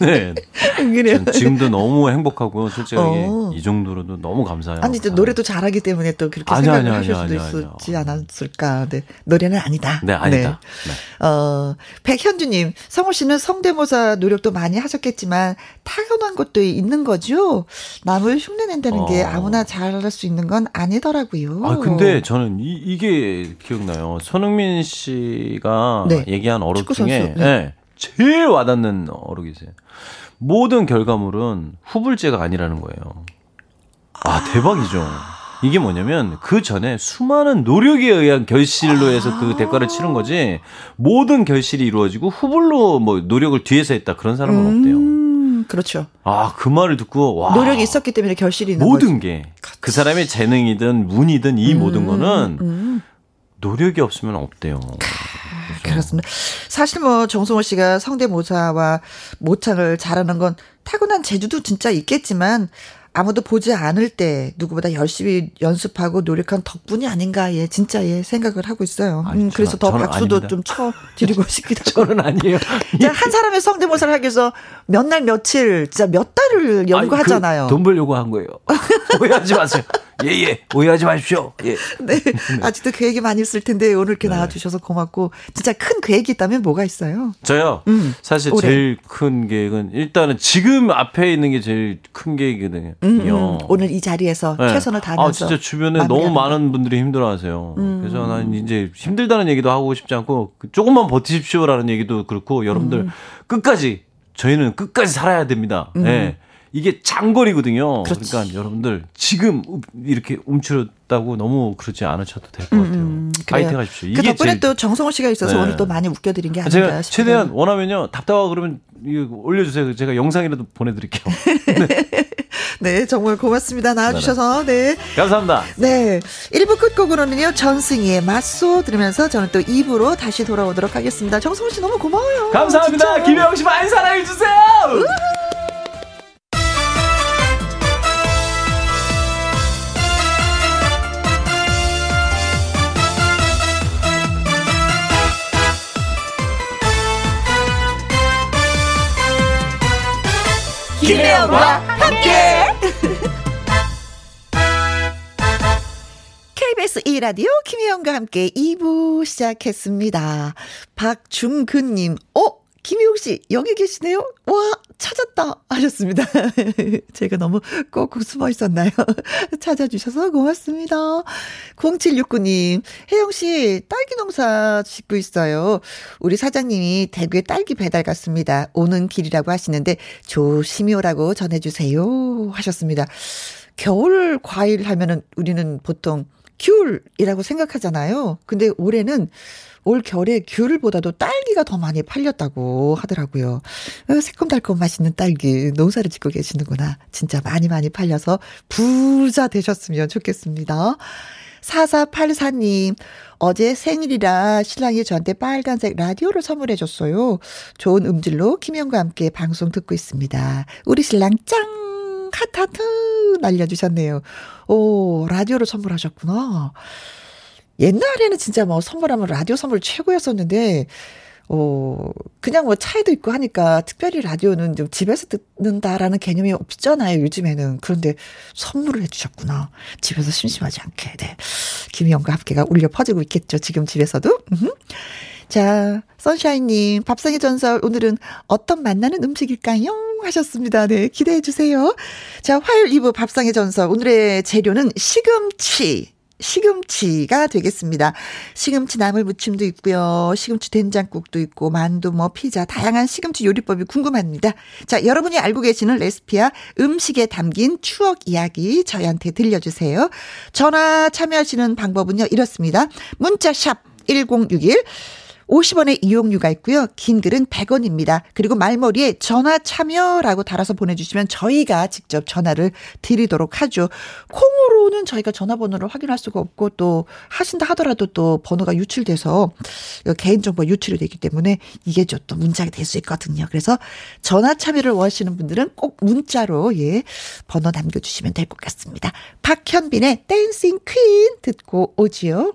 네. 네. 지금도 너무 행복하고요. 솔직히 어. 이 정도로도 너무 감사해요. 아니, 이제 노래도 잘하기 때문에 또 그렇게 아니, 생각을 아니, 하실 아니, 수도 있었지 않았을까. 네. 노래는 아니다. 네, 아니다. 네. 어, 백현주님, 성우 씨는 성대모사 노력도 많이 하셨겠지만 타고난 것도 있는 거죠? 남을 흉내낸다는 게 어. 아무나 잘할 수 있는 건 아니더라고요. 아 근데 저는 이, 이게 기억나요. 손흥민 씨가 네. 얘기한 어록 중에 네. 네, 제일 와닿는 어록이세요. 모든 결과물은 후불제가 아니라는 거예요. 아 대박이죠. 이게 뭐냐면 그 전에 수많은 노력에 의한 결실로 해서 그 대가를 치른 거지 모든 결실이 이루어지고 후불로 뭐 노력을 뒤에서 했다 그런 사람은 없대요. 음, 그렇죠. 아 그 말을 듣고 와 노력이 있었기 때문에 결실이 있는 모든. 게 그 사람의 재능이든 운이든 이 모든 거는 음. 노력이 없으면 없대요. 그렇습니다. 사실 뭐 정성호 씨가 성대모사와 모창을 잘하는 건 타고난 재주도 진짜 있겠지만 아무도 보지 않을 때 누구보다 열심히 연습하고 노력한 덕분이 아닌가 예 진짜 예 생각을 하고 있어요. 음, 아니, 그래서 더 박수도. 좀 쳐 드리고 싶기도 하고. 저는 아니에요. 진짜 한 사람의 성대모사를 하기 위해서 몇 날 며칠 진짜 몇 달을 연구하잖아요. 아니, 그, 돈 벌려고 한 거예요. 오해하지 마세요. 예 예 오해하지 마십시오. 예. 네. 아직도 계획이 많이 있을 텐데 오늘 이렇게 나와주셔서 고맙고 진짜 큰 계획이 있다면 뭐가 있어요? 저요. 음, 사실 올해. 제일 큰 계획은 일단은 지금 앞에 있는 게 제일 큰 계획이거든요. 음, 음. 오늘 이 자리에서 네. 최선을 다하면서 아, 진짜 주변에 너무 음. 많은 분들이 힘들어하세요. 그래서 난 이제 힘들다는 얘기도 하고 싶지 않고 그 조금만 버티십시오라는 얘기도 그렇고 여러분들 음. 끝까지 저희는 끝까지 살아야 됩니다. 예. 이게 장거리거든요. 음. 그렇지. 그러니까 여러분들 지금 이렇게 움츠렸다고 너무 그러지 않으셔도 될 것 같아요. 음, 그래요. 파이팅 하십시오. 그 덕분에 제일- 또 정성호 씨가 있어서 네. 오늘 또 많이 웃겨드린 게 아닌가 싶어요. 최대한 원하면요 답답하고 그러면 올려주세요. 제가 영상이라도 보내드릴게요. 네, 정말 고맙습니다. 나와주셔서. 네. 감사합니다. 네. 1부 끝곡으로는요, 전승희의 맞소 들으면서 저는 또 2부로 다시 돌아오도록 하겠습니다. 정성호 씨 너무 고마워요. 감사합니다. 진짜. 김영 씨 많이 사랑해 주세요. 김혜영과 함께. KBS 2라디오 김혜영과 함께 2부 시작했습니다. 박중근님, 어? 김혜영 씨, 여기 계시네요? 와, 찾았다! 하셨습니다. 제가 너무 꼭꼭 숨어 있었나요? 찾아주셔서 고맙습니다. 0769님, 혜영 씨, 딸기 농사 짓고 있어요. 우리 사장님이 대구에 딸기 배달 갔습니다. 오는 길이라고 하시는데 조심히 오라고 전해주세요. 하셨습니다. 겨울 과일 하면은 우리는 보통 귤이라고 생각하잖아요. 근데 올해는 올 겨울에 귤보다도 딸기가 더 많이 팔렸다고 하더라고요. 어, 새콤달콤 맛있는 딸기 농사를 짓고 계시는구나. 진짜 많이 많이 팔려서 부자 되셨으면 좋겠습니다. 4484님, 어제 생일이라 신랑이 저한테 빨간색 라디오를 선물해 줬어요. 좋은 음질로 김영과 함께 방송 듣고 있습니다. 우리 신랑 짱! 하트 날려주셨네요. 오, 라디오를 선물하셨구나. 옛날에는 진짜 뭐 선물하면 라디오 선물 최고였었는데, 어, 그냥 뭐 차에도 있고 하니까 특별히 라디오는 좀 집에서 듣는다라는 개념이 없잖아요, 요즘에는. 그런데 선물을 해주셨구나. 집에서 심심하지 않게. 네. 김희영과 함께가 울려 퍼지고 있겠죠, 지금 집에서도. 자, 선샤인님, 밥상의 전설, 오늘은 어떤 만나는 음식일까요? 하셨습니다. 네, 기대해 주세요. 자, 화요일 2부 밥상의 전설, 오늘의 재료는 시금치. 시금치가 되겠습니다. 시금치 나물 무침도 있고요. 시금치 된장국도 있고 만두 뭐 피자 다양한 시금치 요리법이 궁금합니다. 자, 여러분이 알고 계시는 레시피와 음식에 담긴 추억 이야기 저희한테 들려주세요. 전화 참여하시는 방법은요. 이렇습니다. 문자 샵 1061 50원의 이용료가 있고요. 긴 글은 100원입니다. 그리고 말머리에 전화 참여라고 달아서 보내주시면 저희가 직접 전화를 드리도록 하죠. 콩으로는 저희가 전화번호를 확인할 수가 없고 또 하신다 하더라도 또 번호가 유출돼서 개인정보 유출이 되기 때문에 이게 좀 또 문자가 될 수 있거든요. 그래서 전화 참여를 원하시는 분들은 꼭 문자로 예 번호 남겨주시면 될 것 같습니다. 박현빈의 댄싱 퀸 듣고 오지요.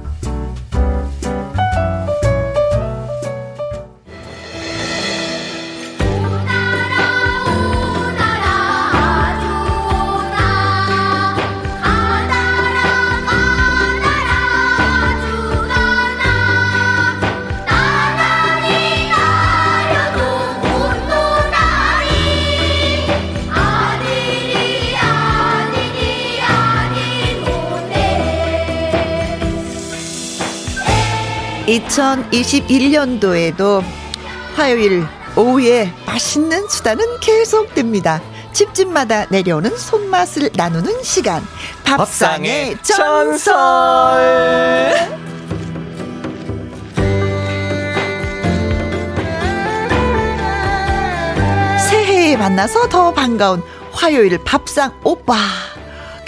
이천이십일 년도에도 화요일 오후에 맛있는 수다는 계속됩니다. 집집마다 내려오는 손맛을 나누는 시간. 밥상의 전설. 새해에 만나서 더 반가운 화요일 밥상 오빠.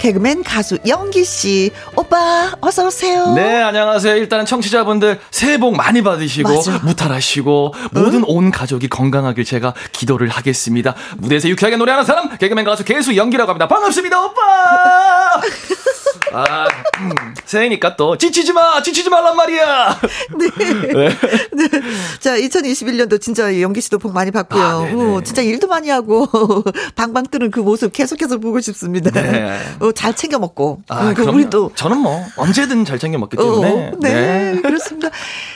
개그맨 가수 영기 씨. 오빠 어서 오세요. 네, 안녕하세요. 일단은 청취자분들 새해 복 많이 받으시고 맞아. 무탈하시고 모든 온 가족이 건강하길 제가 기도를 하겠습니다. 무대에서 유쾌하게 노래하는 사람 개그맨 가수 개수 연기라고 합니다. 반갑습니다, 오빠. 아, 음, 새해니까 또 지치지 마, 지치지 말란 말이야. 네. 자, 2021년도 진짜 영기 씨도 복 많이 받고요. 아. 어, 진짜 일도 많이 하고 방방 뜨는 그 모습 계속해서 보고 싶습니다. 네. 어, 잘 챙겨 먹고. 아, 어, 그 그럼요. 우리 또 저는 뭐 언제든 잘 챙겨 먹기 때문에. 어, 네, 그렇습니다.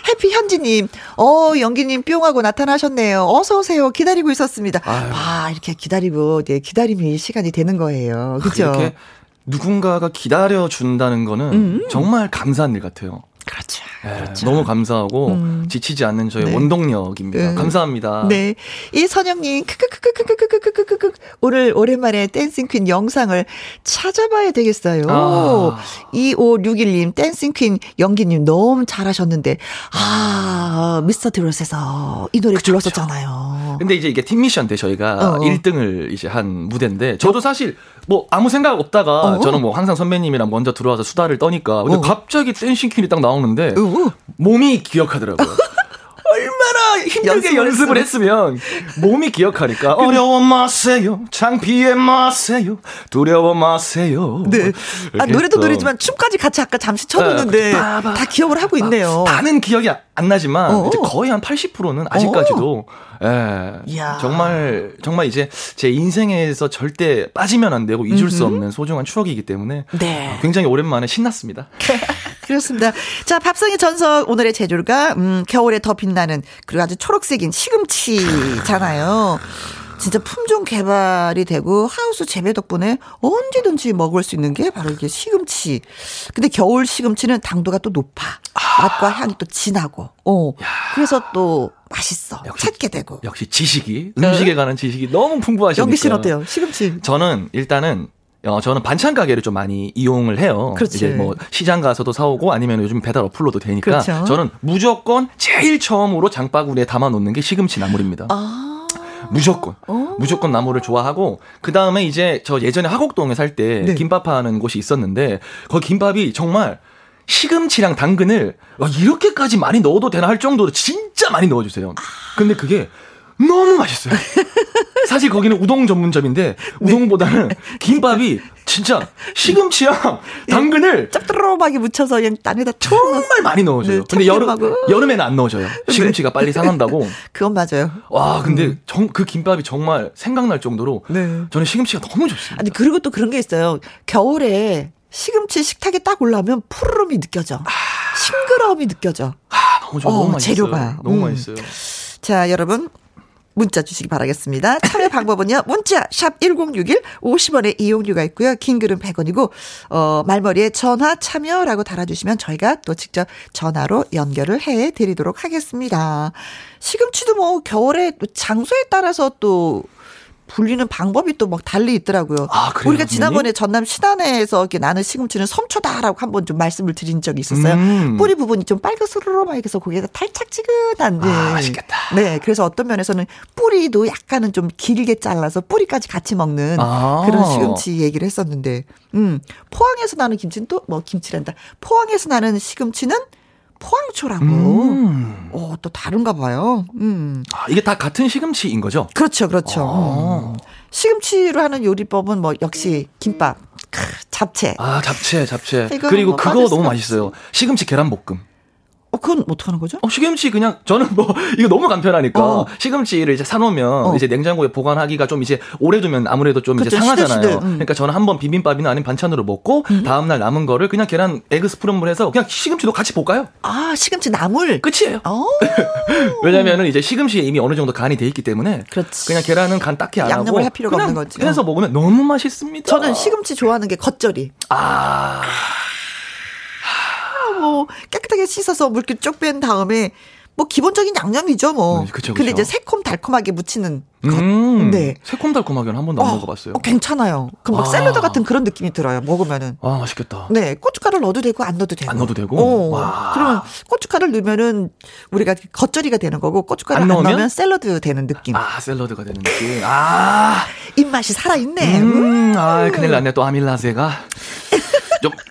해피 현지님, 어, 영기님 뿅하고 나타나셨네요. 어서 오세요. 기다리고 있었습니다. 아유. 봐, 이렇게 기다리고, 네, 기다림이 시간이 되는 거예요. 그죠? 이렇게 누군가가 기다려 준다는 거는 정말 감사한 일 같아요. 그렇죠. 예, 너무 감사하고 음. 지치지 않는 저의 네. 원동력입니다. 음. 감사합니다. 네. 이 선영님, 크크크크크크크크크크크 오늘 오랜만에 댄싱 퀸 영상을 찾아봐야 되겠어요. 아. 2561님, 댄싱 퀸 연기님 너무 잘하셨는데, 아, 미스터 트롯에서 이 노래 불렀었잖아요. 근데 이제 이게 팀 미션 때 저희가 어. 1등을 이제 한 무대인데 저도 사실 뭐 아무 생각 없다가 어. 저는 뭐 항상 선배님이랑 먼저 들어와서 수다를 떠니까 근데 어. 갑자기 댄싱 퀸이 딱 나오는데 우. 몸이 기억하더라고요. 얼마나 힘들게 연습을 연습을 했으면 몸이 기억하니까 어려워 마세요 창피해 마세요 두려워 마세요 네. 아, 노래도 또 노래지만 춤까지 같이 아까 잠시 춰뒀는데, 네. 다 기억을 하고 있네요. 다는 기억이 안 나지만 어. 이제 거의 한 80%는 아직까지도 예, 이야. 정말 정말 이제 제 인생에서 절대 빠지면 안 되고 잊을 수 없는 소중한 추억이기 때문에 네. 굉장히 오랜만에 신났습니다. 그렇습니다. 자, 밥상의 전석 오늘의 제조가 음, 겨울에 더 빛나는 그리고 아주 초록색인 시금치잖아요. 진짜 품종 개발이 되고 하우스 재배 덕분에 언제든지 먹을 수 있는 게 바로 이게 시금치. 근데 겨울 시금치는 당도가 또 높아. 맛과 향이 또 진하고. 어. 그래서 또 맛있어. 역시- 찾게 되고. 역시 지식이 음식에 관한 지식이 너무 풍부하시니까. 연기 씨는 어때요? 시금치. 저는 일단은 어, 저는 반찬 가게를 좀 많이 이용을 해요. 그렇지. 이제 뭐 시장 가서도 사오고 아니면 요즘 배달 어플로도 되니까 그렇죠. 저는 무조건 제일 처음으로 장바구니에 담아 놓는 게 시금치 나물입니다. 아. 무조건 무조건 나물을 좋아하고 그 다음에 이제 저 예전에 하곡동에 살때 네. 김밥 하는 곳이 있었는데 거기 김밥이 정말 시금치랑 당근을 와, 이렇게까지 많이 넣어도 되나 할 정도로 진짜 많이 넣어주세요. 근데 그게 너무 맛있어요. 사실 거기는 우동 전문점인데 우동보다는 김밥이 진짜 시금치랑 당근을 짭조름하게 묻혀서 그냥 안에다. 정말 많이 넣어줘요. 네, 근데 여름. 여름에는 안 넣어줘요. 시금치가 빨리 상한다고. 그건 맞아요. 와, 근데 정, 그 김밥이 정말 생각날 정도로 네. 저는 시금치가 너무 좋습니다. 아니 그리고 또 그런 게 있어요. 겨울에 시금치 식탁에 딱 올라오면 푸르름이 느껴져. 싱그러움이 느껴져. 아, 너무 좋아. 어, 너무 맛있어요. 재료가. 너무 음. 맛있어요. 자, 여러분. 문자 주시기 바라겠습니다. 참여 방법은요. 문자 샵 1061 50원의 이용료가 있고요. 긴 글은 100원이고 어 말머리에 전화 참여라고 달아 주시면 저희가 또 직접 전화로 연결을 해 드리도록 하겠습니다. 시금치도 뭐 겨울에 또 장소에 따라서 또 불리는 방법이 또 막 달리 있더라고요. 아, 그래요, 우리가? 지난번에 전남 신안에서 이렇게 나는 시금치는 섬초다라고 한번 좀 말씀을 드린 적이 있었어요. 음. 뿌리 부분이 좀 빨갛스러름하게서 거기에다 탈착지근한. 네. 아, 맛있겠다. 네, 그래서 어떤 면에서는 뿌리도 약간은 좀 길게 잘라서 뿌리까지 같이 먹는 아. 그런 시금치 얘기를 했었는데, 음, 포항에서 나는 김치는 또 뭐 김치란다. 포항에서 나는 시금치는 포항초라고. 음. 어, 또 다른가 봐요. 음. 아, 이게 다 같은 시금치인 거죠? 그렇죠, 그렇죠. 아. 음. 시금치로 하는 요리법은 뭐 역시 김밥, 크, 잡채. 아, 잡채, 잡채. 그리고 뭐 그거 너무 맛있어요. 시금치 계란 볶음. 어, 그건 어떻게 하는 거죠? 어, 시금치 그냥 저는 뭐 이거 너무 간편하니까 어. 시금치를 이제 사놓으면 어. 이제 냉장고에 보관하기가 좀 이제 오래 두면 아무래도 좀 이제 그렇죠, 상하잖아요. 시들시들, 음. 그러니까 저는 한번 비빔밥이나 아니면 반찬으로 먹고 다음 날 남은 거를 그냥 계란 egg scramble 해서 그냥 시금치도 같이 볶아요. 아, 시금치 나물. 끝이에요. 어, 왜냐면은 이제 시금치에 이미 어느 정도 간이 돼 있기 때문에 그렇지. 그냥 계란은 간 딱히 안 양념을 하고 할 필요가 없는 거지. 해서 먹으면 너무 맛있습니다. 저는 시금치 좋아하는 게 겉절이. 아, 아, 뭐 깨끗하게 씻어서 물기 쭉 뺀 다음에 뭐 기본적인 양념이죠 뭐. 음, 그쵸, 근데 그쵸. 이제 새콤 달콤하게 무치는 것. 음, 네. 새콤 달콤하게는 한 번도 안 어, 먹어봤어요. 어, 괜찮아요. 그막 아. 샐러드 같은 그런 느낌이 들어요. 먹으면은. 아 맛있겠다. 네, 고춧가루 넣어도 되고 안 넣어도 되고. 안 넣어도 되고? 어, 와. 그러면 고춧가루를 넣으면은 우리가 겉절이가 되는 거고 고춧가루 안 안, 넣으면? 넣으면 샐러드 되는 느낌. 아 샐러드가 되는 느낌. 아. 입맛이 살아 있네. 음, 아, 큰일 났네. 또 아밀라제가.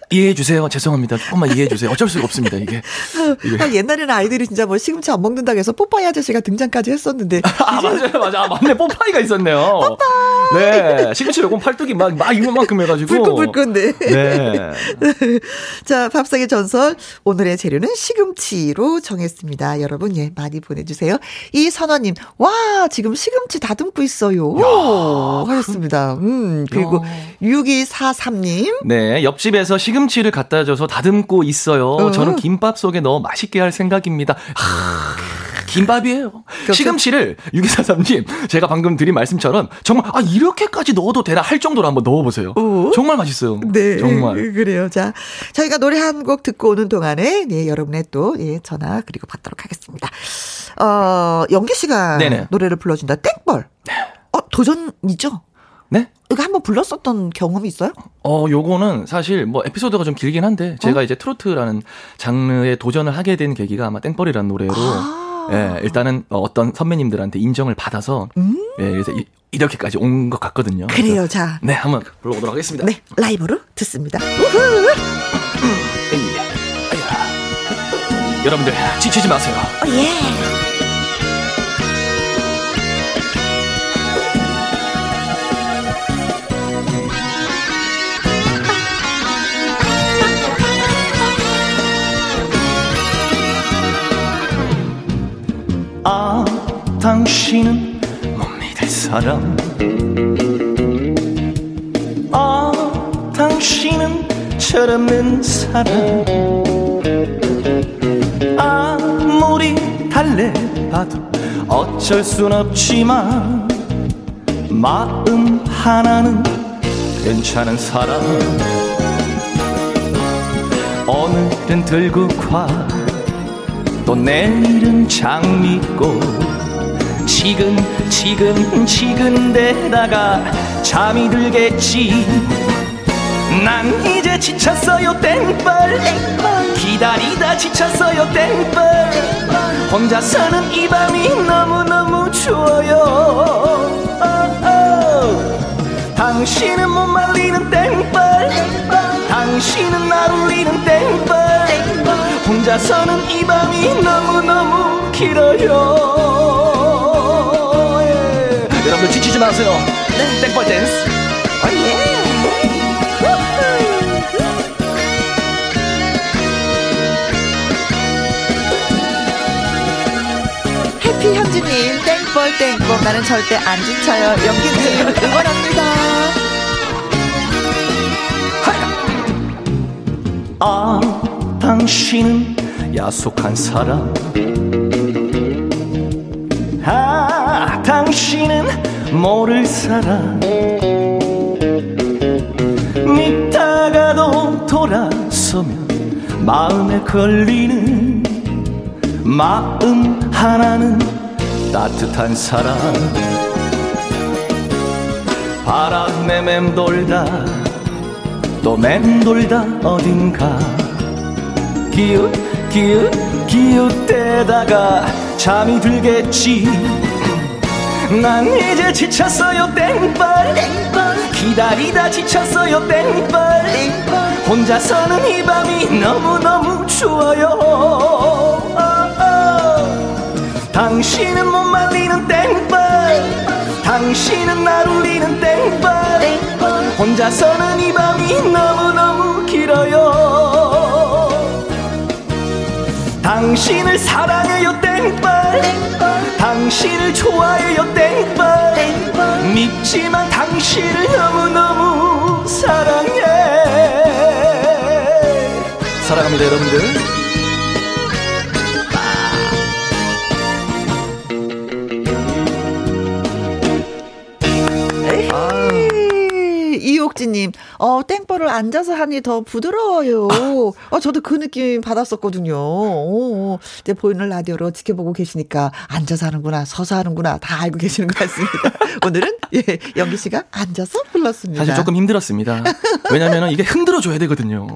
좀 이해해 주세요. 죄송합니다. 조금만 이해해 주세요. 어쩔 수가 없습니다. 이게. 아, 옛날에는 아이들이 진짜 뭐 시금치 안 먹는다고 해서 뽀빠이 아저씨가 등장까지 했었는데 아, 맞아요. 맞아. 아, 맞네. 뽀파이가 있었네요. 뽀파이. 네. 시금치 요건 팔뚝이 막, 막 이만큼 해가지고. 불끈불끈 네. 네. 자, 밥상의 전설. 오늘의 재료는 시금치로 정했습니다. 여러분, 예, 많이 보내주세요. 이 선화님, 와, 지금 시금치 다듬고 있어요. 하셨습니다. 음, 그리고 6243님. 네. 옆집에서 시금 치를 갖다 줘서 다듬고 있어요. 어. 저는 김밥 속에 넣어 맛있게 할 생각입니다. 하, 김밥이에요. 시금치를 6243님 제가 방금 드린 말씀처럼 정말 아 이렇게까지 넣어도 되나 할 정도로 한번 넣어보세요. 어? 정말 맛있어요. 네. 정말. 그래요. 자, 저희가 노래 한 곡 듣고 오는 동안에, 네, 여러분의 또, 예, 전화 그리고 받도록 하겠습니다. 어, 영기 씨가 네네. 노래를 불러준다. 땡벌. 어, 도전이죠? 네? 이거 한번 불렀었던 경험이 있어요? 어, 요거는 사실 뭐 에피소드가 좀 길긴 한데 어? 제가 이제 트로트라는 장르에 도전을 하게 된 계기가 아마 땡벌이라는 노래로 아. 예, 일단은 어, 어떤 선배님들한테 인정을 받아서 예, 그래서 이, 이렇게까지 온 것 같거든요. 음? 그래요. 그래서 자, 네, 한번 불러보도록 하겠습니다. 네, 라이브로 듣습니다. 여러분들 지치지 마세요. 어, 예. 아, 당신은 못 믿을 사람. 아, 당신은 철없는 사람. 아무리 달래봐도 어쩔 순 없지만 마음 하나는 괜찮은 사람 오늘은 들국화 또 내일은 장미꽃 지금 지금 지근데다가 잠이 들겠지. 난 이제 지쳤어요 땡벌. 기다리다 지쳤어요 땡벌. 혼자서는 이 밤이 너무너무 추워요. 당신은 못 말리는 땡벌. 당신은 나 울리는 땡벌 혼자서는 이 밤이 너무너무 길어요 예. 여러분들 지치지 마세요 땡벌 댄스 해피 현주님, 땡벌 땡벌. 나는 절대 안 지쳐요. 연기님, 응원합니다. 당신은 야속한 사람. 아 당신은 모를 사람. 믿다가도 돌아서면 마음에 걸리는 마음 하나는 따뜻한 사람. 바람에 맴돌다 또 맴돌다 어딘가 기웃 기웃 기웃대다가 잠이 들겠지. 난 이제 지쳤어요 땡벌. 기다리다 지쳤어요 땡벌. 혼자서는 이 밤이 너무너무 추워요. 당신은 못 말리는 땡벌. 당신은 날 울리는 땡벌. 혼자서는 이 밤이 너무너무 당신을 사랑해요 땡벌. 당신을 좋아해요 땡벌. 믿지만 당신을 너무너무 사랑해. 사랑합니다 여러분들. 에이, 이옥지님, 어, 땡 벌을 앉아서 하니 더 부드러워요. 어, 저도 그 느낌 받았었거든요. 오, 이제 보이는 라디오로 지켜보고 계시니까 앉아서 하는구나, 서서 하는구나, 다 알고 계시는 것 같습니다. 오늘은, 예, 영기 씨가 앉아서 불렀습니다. 사실 조금 힘들었습니다. 왜냐면 이게 흔들어 줘야 되거든요.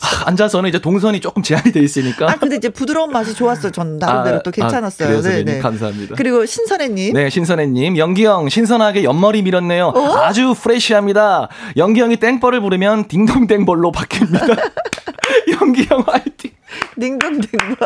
아, 앉아서는 이제 동선이 조금 제한이 돼 있으니까. 아, 근데 이제 부드러운 맛이 좋았어요. 전 나름대로 아, 또 괜찮았어요. 아, 네, 네, 네. 감사합니다. 그리고 신선혜님. 네, 신선혜님. 영기 형, 신선하게 옆머리 밀었네요. 아주 프레시합니다. 영기 형이 땡벌을 부르면 딩동댕벌로 바뀝니다. 영기 형 화이팅. 딩동댕벌.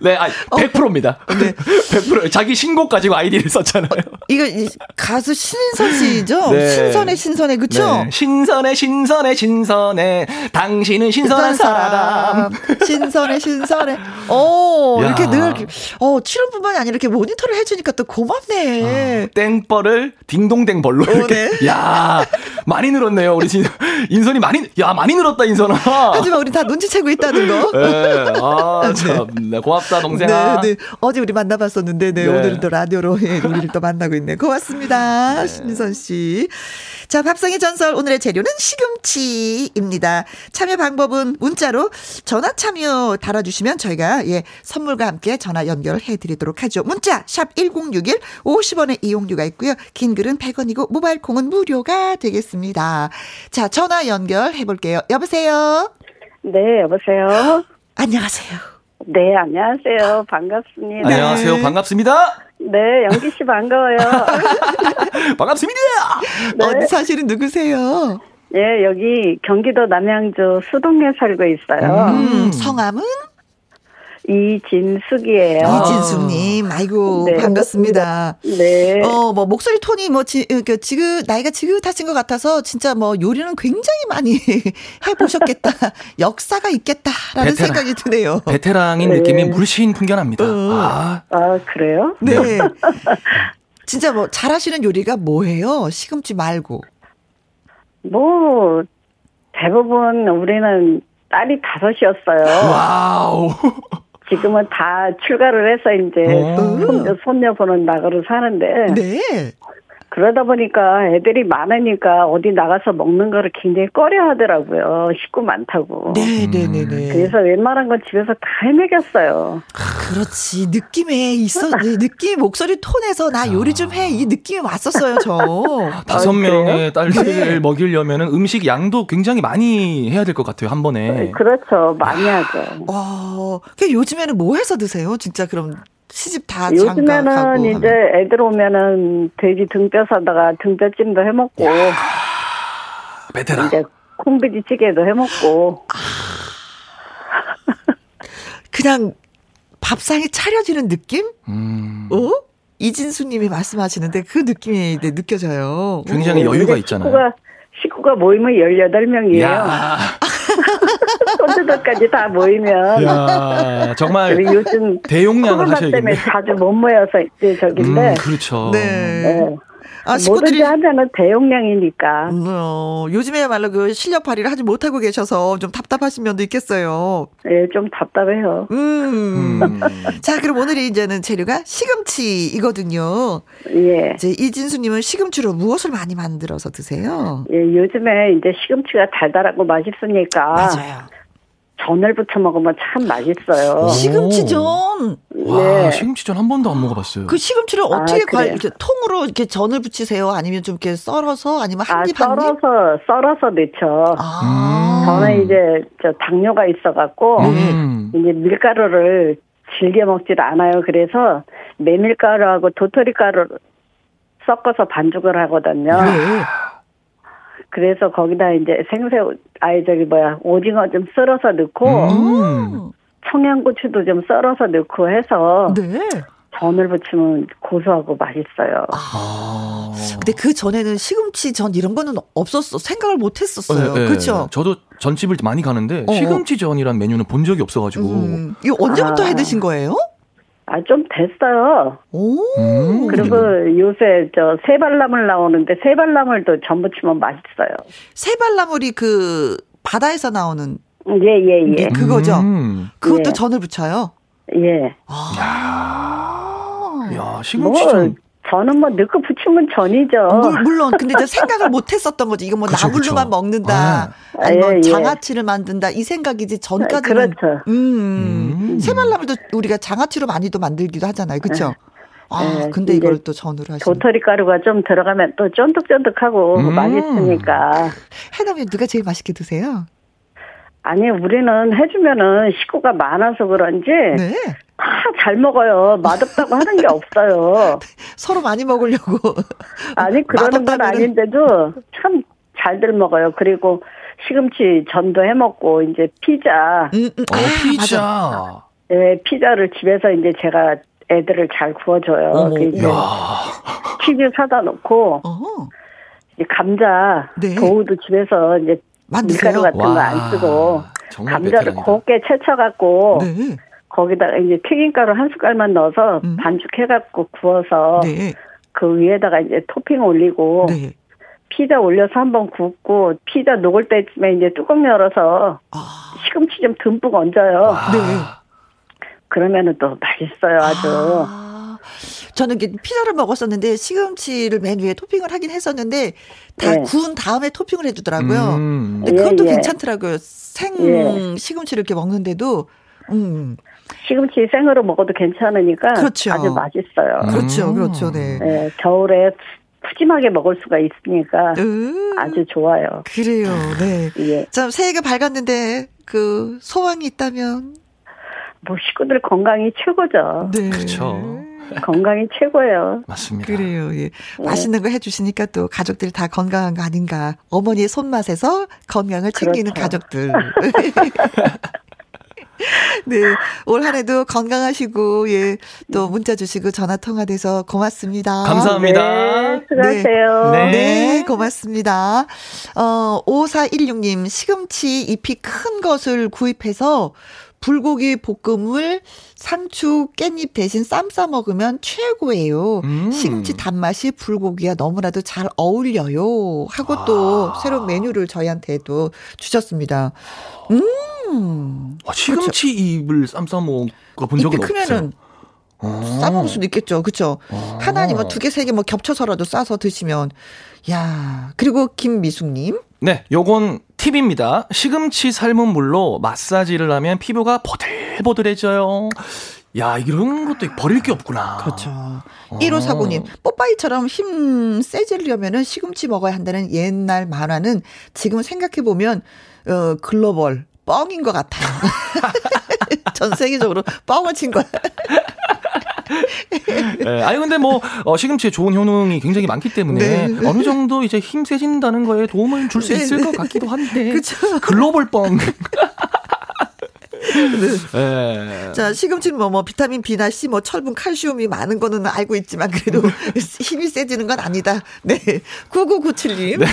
네, 아, 100%입니다. 네. 100%. 자기 신곡 가지고 아이디를 썼잖아요. 이거 이 가수 신선 씨죠? 네. 신선해, 신선해, 그쵸? 네. 신선해, 신선해, 신선해. 당신은 신선한 사람. 신선해, 신선해. 오, 야. 이렇게 늘, 어, 출연뿐만이 아니라 이렇게 모니터를 해주니까 또 고맙네. 땡벌을 딩동댕 벌로 어, 이렇게. 네. 야 많이 늘었네요. 우리 진, 인선이 많이, 야, 많이 늘었다, 인선아. 하지만 우리 다 눈치채고 있다는 거. 네, 아, 참. 네, 고맙다, 동생아. 네, 네. 어제 우리 만나봤었는데, 네, 네. 오늘은 또 라디오로 예, 우리를 또 만나고 있네. 고맙습니다. 신선 씨. 자, 밥상의 전설 오늘의 재료는 시금치입니다. 참여 방법은 문자로 전화 참여 달아주시면 저희가 예, 선물과 함께 전화 연결해 드리도록 하죠. 문자 샵 1061 50원의 이용료가 있고요. 긴 글은 100원이고 모바일 콩은 무료가 되겠습니다. 자, 전화 연결해 볼게요. 여보세요. 네, 여보세요. 안녕하세요. 네, 안녕하세요. 반갑습니다. 안녕하세요. 반갑습니다. 네, 영기 씨 반가워요. 반갑습니다. 네. 어디 사실은 누구세요? 예, 여기 경기도 남양주 수동에 살고 있어요. 음, 성함은 이진숙이에요. 아. 이진숙님. 아이고, 네, 반갑습니다. 네. 어, 뭐, 목소리 톤이 뭐, 지, 그, 지긋, 나이가 지긋하신 것 같아서 진짜 뭐, 요리는 굉장히 많이 해보셨겠다. 역사가 있겠다라는 베테랑. 생각이 드네요. 베테랑인 네. 느낌이 물씬 풍겨납니다. 아, 아, 그래요? 네. 진짜 뭐, 잘하시는 요리가 뭐예요? 시금치 말고. 뭐, 대부분 우리는 딸이 다섯이었어요. 와우. 지금은 다 출가를 해서 이제 오. 손녀, 손녀 보는 낙으로 사는데 네. 그러다 보니까 애들이 많으니까 어디 나가서 먹는 거를 굉장히 꺼려 하더라고요. 식구 많다고. 네, 네, 네, 네. 그래서 웬만한 건 집에서 다 해먹였어요. 그렇지. 느낌에 있어, 네, 느낌, 목소리 톤에서 나 요리 좀 해. 이 느낌이 왔었어요, 저. 다섯 아? 명의 딸들을 네. 먹이려면 음식 양도 굉장히 많이 해야 될 것 같아요, 한 번에. 그렇죠. 많이 하죠. 와, 그 요즘에는 뭐 해서 드세요? 진짜 그럼 시집 다 아, 장가 요즘에는 가고. 이제 하면. 애들 오면은 돼지 등뼈 사다가 등뼈찜도 해 먹고 베테랑. 이제 콩비지찌개도 해 먹고 그냥 밥상이 차려지는 느낌? 음, 어? 이진수님이 말씀하시는데 그 느낌이 네, 느껴져요. 굉장히 어. 여유가 근데 있잖아요. 식구가 식구가 모이면 18명이에요. 야, 손주들까지 다 모이면 야, 정말 요즘 대용량을 코로나 때문에 하셔야겠네. 자주 못 모여서 이제 저긴데 음, 그렇죠. 네. 네. 아, 뭐든지 식구들이 하자는 대용량이니까 어, 요즘에야말로 그 실력 발휘를 하지 못하고 계셔서 좀 답답하신 면도 있겠어요. 예, 좀 답답해요. 음. 음. 자, 그럼 오늘의 이제는 재료가 시금치이거든요. 예. 이제 이진수님은 시금치로 무엇을 많이 만들어서 드세요? 예, 요즘에 이제 시금치가 달달하고 맛있으니까 맞아요. 전을 부쳐 먹으면 참 맛있어요. 오. 시금치전. 와, 네. 시금치전 한 번도 안 먹어봤어요. 그 시금치를 아, 어떻게 관, 그래요? 이렇게 통으로 이렇게 전을 붙이세요? 아니면 좀 이렇게 썰어서 아니면 아, 한입한 입? 썰어서 썰어서 넣죠. 아. 저는 이제 저 당뇨가 있어갖고 음. 이제 밀가루를 즐겨 먹질 않아요. 그래서 메밀가루하고 도토리가루 섞어서 반죽을 하거든요. 네. 그래서 거기다 이제 생새우, 아니 저기 뭐야 오징어 좀 썰어서 넣고 음. 청양고추도 좀 썰어서 넣고 해서 네. 전을 부치면 고소하고 맛있어요. 아. 근데 그 전에는 시금치 전 이런 거는 없었어. 생각을 못 했었어요. 네, 네. 그렇죠? 저도 전집을 많이 가는데 어. 시금치 전이란 메뉴는 본 적이 없어 가지고. 음, 이거 언제부터 아. 해 드신 거예요? 아 좀 됐어요. 오. 음. 그리고 요새 저 새발나물 나오는데 새발나물도 전 부치면 맛있어요. 새발나물이 그 바다에서 나오는 예 예 예. 게 그거죠. 음. 그것도 예. 전을 붙여요. 예. 아. 야, 뭐 시금치전. 저는 뭐 넣고 부치면 전이죠. 물, 물론 근데 이제 생각을 못 했었던 거지. 이거 뭐 그쵸, 나물로만 그쵸. 먹는다. 네. 아니 뭐 예, 예. 장아찌를 만든다. 이 생각이지 전까지는 그렇죠. 음. 음. 새발나물도 우리가 장아찌로 많이도 만들기도 하잖아요. 그렇죠? 아, 네, 근데 이걸 또 전으로 하시는. 도토리 가루가 좀 들어가면 또 쫀득쫀득하고 음. 맛있으니까. 해남이 누가 제일 맛있게 드세요? 아니 우리는 해주면은 식구가 많아서 그런지 네. 다잘 먹어요. 맛없다고 하는 게 없어요. 서로 많이 먹으려고. 아니 그러는 건 맛없다면은- 아닌데도 참 잘들 먹어요. 그리고 시금치 전도 해 먹고 이제 피자, 음, 음. 어, 아, 피자. 예, 피자를 집에서 이제 제가 애들을 잘 구워줘요. 어머, 그 이제 야. 치즈 사다 놓고 어. 이제 감자, 네. 도우도 집에서 이제 만드세요? 밀가루 같은 거 와, 안 쓰고 정말 감자를 베테랑이다. 곱게 채쳐갖고 네. 거기다가 이제 튀김가루 한 숟갈만 넣어서 음. 반죽해갖고 구워서 네. 그 위에다가 이제 토핑 올리고 네. 피자 올려서 한번 굽고 피자 녹을 때쯤에 이제 뚜껑 열어서 아. 시금치 좀 듬뿍 얹어요. 와. 네. 그러면은 또 맛있어요 아주. 아, 저는 피자를 먹었었는데 시금치를 맨 위에 토핑을 하긴 했었는데 다 네. 구운 다음에 토핑을 해주더라고요. 음. 근데 그것도 예, 예. 괜찮더라고요. 생 예. 시금치를 이렇게 먹는데도 음 시금치 생으로 먹어도 괜찮으니까 그렇죠. 아주 맛있어요. 그렇죠, 음. 그렇죠, 네. 예, 겨울에 푸짐하게 먹을 수가 있으니까 으, 아주 좋아요. 그래요, 네. 예. 참 새해가 밝았는데 그 소망이 있다면 뭐 식구들 건강이 최고죠. 네. 그쵸. 건강이 최고예요. 맞습니다. 그래요. 예. 맛있는 거 해주시니까 또 가족들이 다 건강한 거 아닌가. 어머니의 손맛에서 건강을 챙기는 그렇죠. 가족들. 네. 올 한 해도 건강하시고, 예. 또 문자 주시고 전화 통화돼서 고맙습니다. 감사합니다. 네, 수고하세요. 네. 네, 고맙습니다. 어, 5416님, 시금치 잎이 큰 것을 구입해서 불고기 볶음을 상추, 깻잎 대신 쌈 싸 먹으면 최고예요. 음. 시금치 단맛이 불고기와 너무나도 잘 어울려요. 하고 또 아. 새로운 메뉴를 저희한테도 주셨습니다. 음, 음. 와, 시금치 잎을 쌈 싸 먹어 본 적은 잎이 크면은 없어요. 싸먹을 수도 있겠죠. 그쵸? 어. 하나 아니면 두 개, 세 개 뭐 겹쳐서라도 싸서 드시면. 야 그리고 김미숙 님. 네, 요건 팁입니다. 시금치 삶은 물로 마사지를 하면 피부가 보들보들해져요. 야, 이런 것도 버릴 게 없구나. 그렇죠. 어. 1549님, 뽀빠이처럼 힘 세지려면은 시금치 먹어야 한다는 옛날 만화는 지금 생각해보면, 어, 글로벌, 뻥인 것 같아요. 전 세계적으로 뻥을 친 거야. 예, 아니 근데 뭐 어, 시금치의 좋은 효능이 굉장히 많기 때문에 네. 어느 정도 이제 힘 세진다는 거에 도움을 줄수 네, 있을 네. 것 같기도 한데. 글로벌 뻥. 예. 자, 시금치는 뭐, 뭐, 비타민 B나 C, 뭐, 철분, 칼슘이 많은 거는 알고 있지만, 그래도 힘이 세지는 건 아니다. 네. 9997님.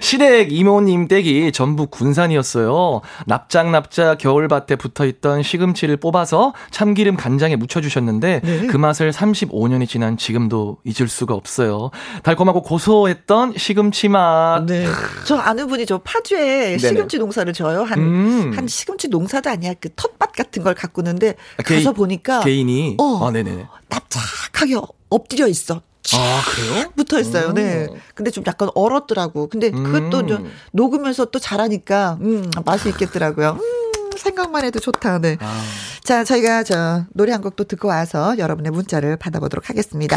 시댁 이모님 댁이 전북 군산이었어요. 납작납작 겨울밭에 붙어 있던 시금치를 뽑아서 참기름 간장에 묻혀주셨는데 네. 그 맛을 35년이 지난 지금도 잊을 수가 없어요. 달콤하고 고소했던 시금치 맛. 네. 저 아는 분이 저 파주에 시금치 농사를 져요. 한, 음. 한 시금치 농사도 아니야. 그 텃밭 같은 걸 가꾸는데 아, 개인- 가서 보니까 개인이. 어. 아, 네네네. 납작하게 엎드려 있어. 아, 그래요? 붙어 있어요. 네. 근데 좀 약간 얼었더라고. 근데 그것도 음. 이제 녹으면서 또 자라니까 음, 맛이 있겠더라고요. 음, 생각만 해도 좋다. 네. 아. 자, 저희가 저 노래 한곡또 듣고 와서 여러분의 문자를 받아보도록 하겠습니다.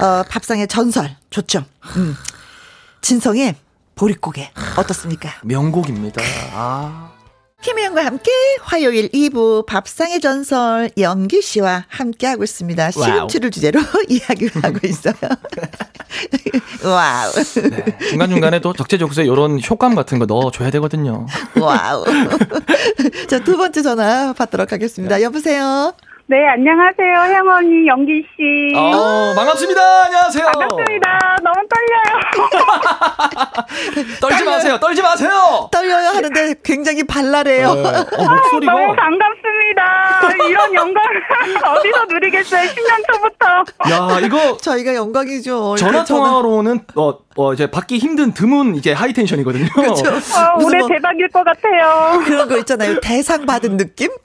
어, 밥상의 전설 좋죠. 음. 진성의 보릿고개 어떻습니까? 명곡입니다. 아. 김혜영과 함께 화요일 2부 밥상의 전설 연기 씨와 함께 하고 있습니다. 시금치를 주제로 이야기를 하고 있어요. 와우. 네. 중간중간에 또 적재적소에 이런 효과음 같은 거 넣어줘야 되거든요. 와우. 자, 두 번째 전화 받도록 하겠습니다. 여보세요? 네, 안녕하세요. 혜원이 영기 씨. 어, 반갑습니다. 안녕하세요. 반갑습니다. 너무 떨려요. 떨지 마세요. 떨지 마세요. 떨려요 하는데 굉장히 발랄해요. 어, 목소리가. 너무 반갑습니다. 이런 영광을 어디서 누리겠어요. 신년 초부터. 야, 이거 저희가 영광이죠. 전화 그 전화- 통화로는 어, 어 이제 받기 힘든 드문 이제 하이 텐션이거든요. 그렇죠. 어, 무슨 올해 뭐 대박일 것 같아요. 그런 거 있잖아요. 대상 받은 느낌?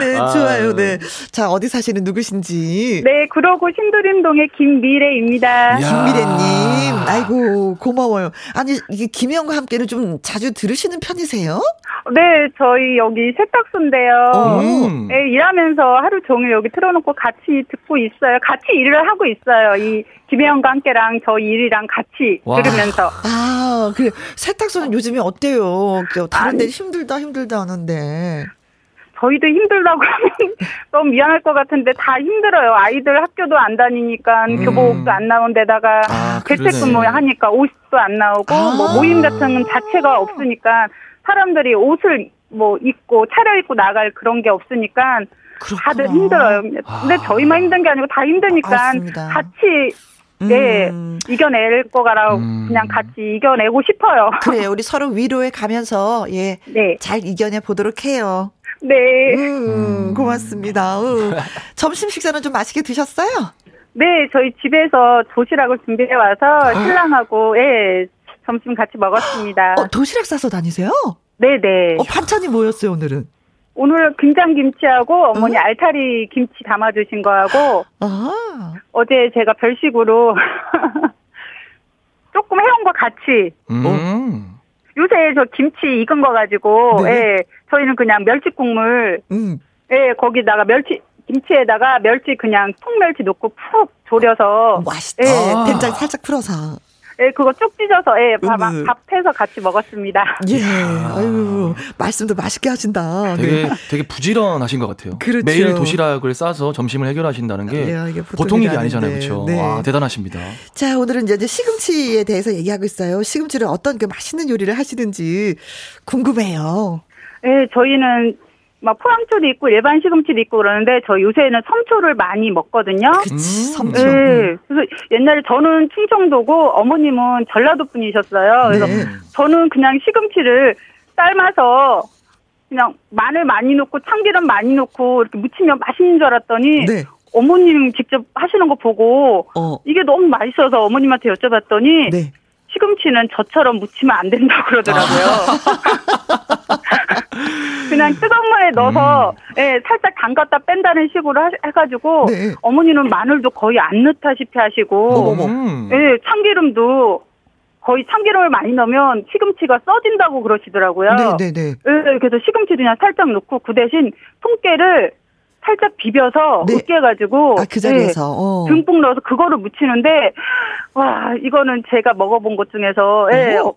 네, 아. 좋아요. 네. 자, 어디 사시는 누구신지. 네, 그러고 신도림동의 김미래입니다. 야. 김미래님, 아이고, 고마워요. 아니, 이게 김혜영과 함께는 좀 자주 들으시는 편이세요? 네, 저희 여기 세탁소인데요. 어. 음. 네, 일하면서 하루 종일 여기 틀어놓고 같이 듣고 있어요. 같이 일을 하고 있어요. 이 김혜영과 함께 랑 저 일이랑 같이 와. 들으면서. 아, 그래. 세탁소는 요즘에 어때요? 그 다른 데. 힘들다, 힘들다 하는데. 저희도 힘들다고 하면 너무 미안할 것 같은데 다 힘들어요. 아이들 학교도 안 다니니까 음. 교복도 안 나온 데다가 아. 재택근무 하니까 옷도 안 나오고 아. 뭐 모임 같은 자체가 없으니까 사람들이 옷을 뭐 입고 차려입고 나갈 그런 게 없으니까 다들 그렇구나. 힘들어요. 근데 저희만 힘든 게 아니고 다 힘드니까 맞습니다. 같이 네 음. 이겨낼 거라고 음. 그냥 같이 이겨내고 싶어요. 그래요. 우리 서로 위로해 가면서, 예. 네, 잘 이겨내 보도록 해요. 네. 음, 고맙습니다. 음. 점심 식사는 좀 맛있게 드셨어요? 네, 저희 집에서 도시락을 준비해 와서 신랑하고 예 점심 같이 먹었습니다. 어, 도시락 싸서 다니세요? 네, 네. 어, 반찬이 뭐였어요, 오늘은? 오늘 김장 김치하고 어머니 알타리 김치 담아 주신 거하고 아, 어제 제가 별식으로 조금 해온 거 같이 음. 요새 저 김치 익은 거 가지고 네. 예 저희는 그냥 멸치 국물 음. 예 거기다가 멸치 김치에다가 멸치 그냥 통멸치 넣고 푹 졸여서 맛있다. 예, 아. 된장 살짝 풀어서. 예 그거 쭉 찢어서 예 밥, 음. 밥해서 같이 먹었습니다. 예. 아유, 말씀도 맛있게 하신다. 되게 네. 되게 부지런하신 것 같아요. 그렇죠. 매일 도시락을 싸서 점심을 해결하신다는 게 야, 이게 보통 보통 일이 아니잖아요. 그렇죠? 네. 와 대단하십니다. 자, 오늘은 이제 시금치에 대해서 얘기하고 있어요. 시금치를 어떤 그 맛있는 요리를 하시는지 궁금해요. 예 저희는 막 포항초도 있고 일반 시금치도 있고 그러는데 저 요새는 섬초를 많이 먹거든요. 그치, 음. 섬초. 예. 그래서 옛날에 저는 충청도고 어머님은 전라도 분이셨어요. 그래서 네. 저는 그냥 시금치를 삶아서 그냥 마늘 많이 넣고 참기름 많이 넣고 이렇게 무치면 맛있는 줄 알았더니 네. 어머님 직접 하시는 거 보고 어, 이게 너무 맛있어서 어머님한테 여쭤봤더니 네. 시금치는 저처럼 무치면 안 된다고 그러더라고요. 그냥 뜨거운 물에 넣어서 예, 살짝 담갔다 뺀다는 식으로 하- 해가지고 네. 어머니는 마늘도 거의 안 넣다시피 하시고 음. 예, 참기름도 거의 참기름을 많이 넣으면 시금치가 써진다고 그러시더라고요. 네, 네, 네. 예, 그래서 시금치도 그냥 살짝 넣고 그 대신 통깨를 살짝 비벼서 네. 으깨가지고 아, 그 자리에서. 어. 예, 듬뿍 넣어서 그거를 무치는데 와 이거는 제가 먹어본 것 중에서 예, 오. 어,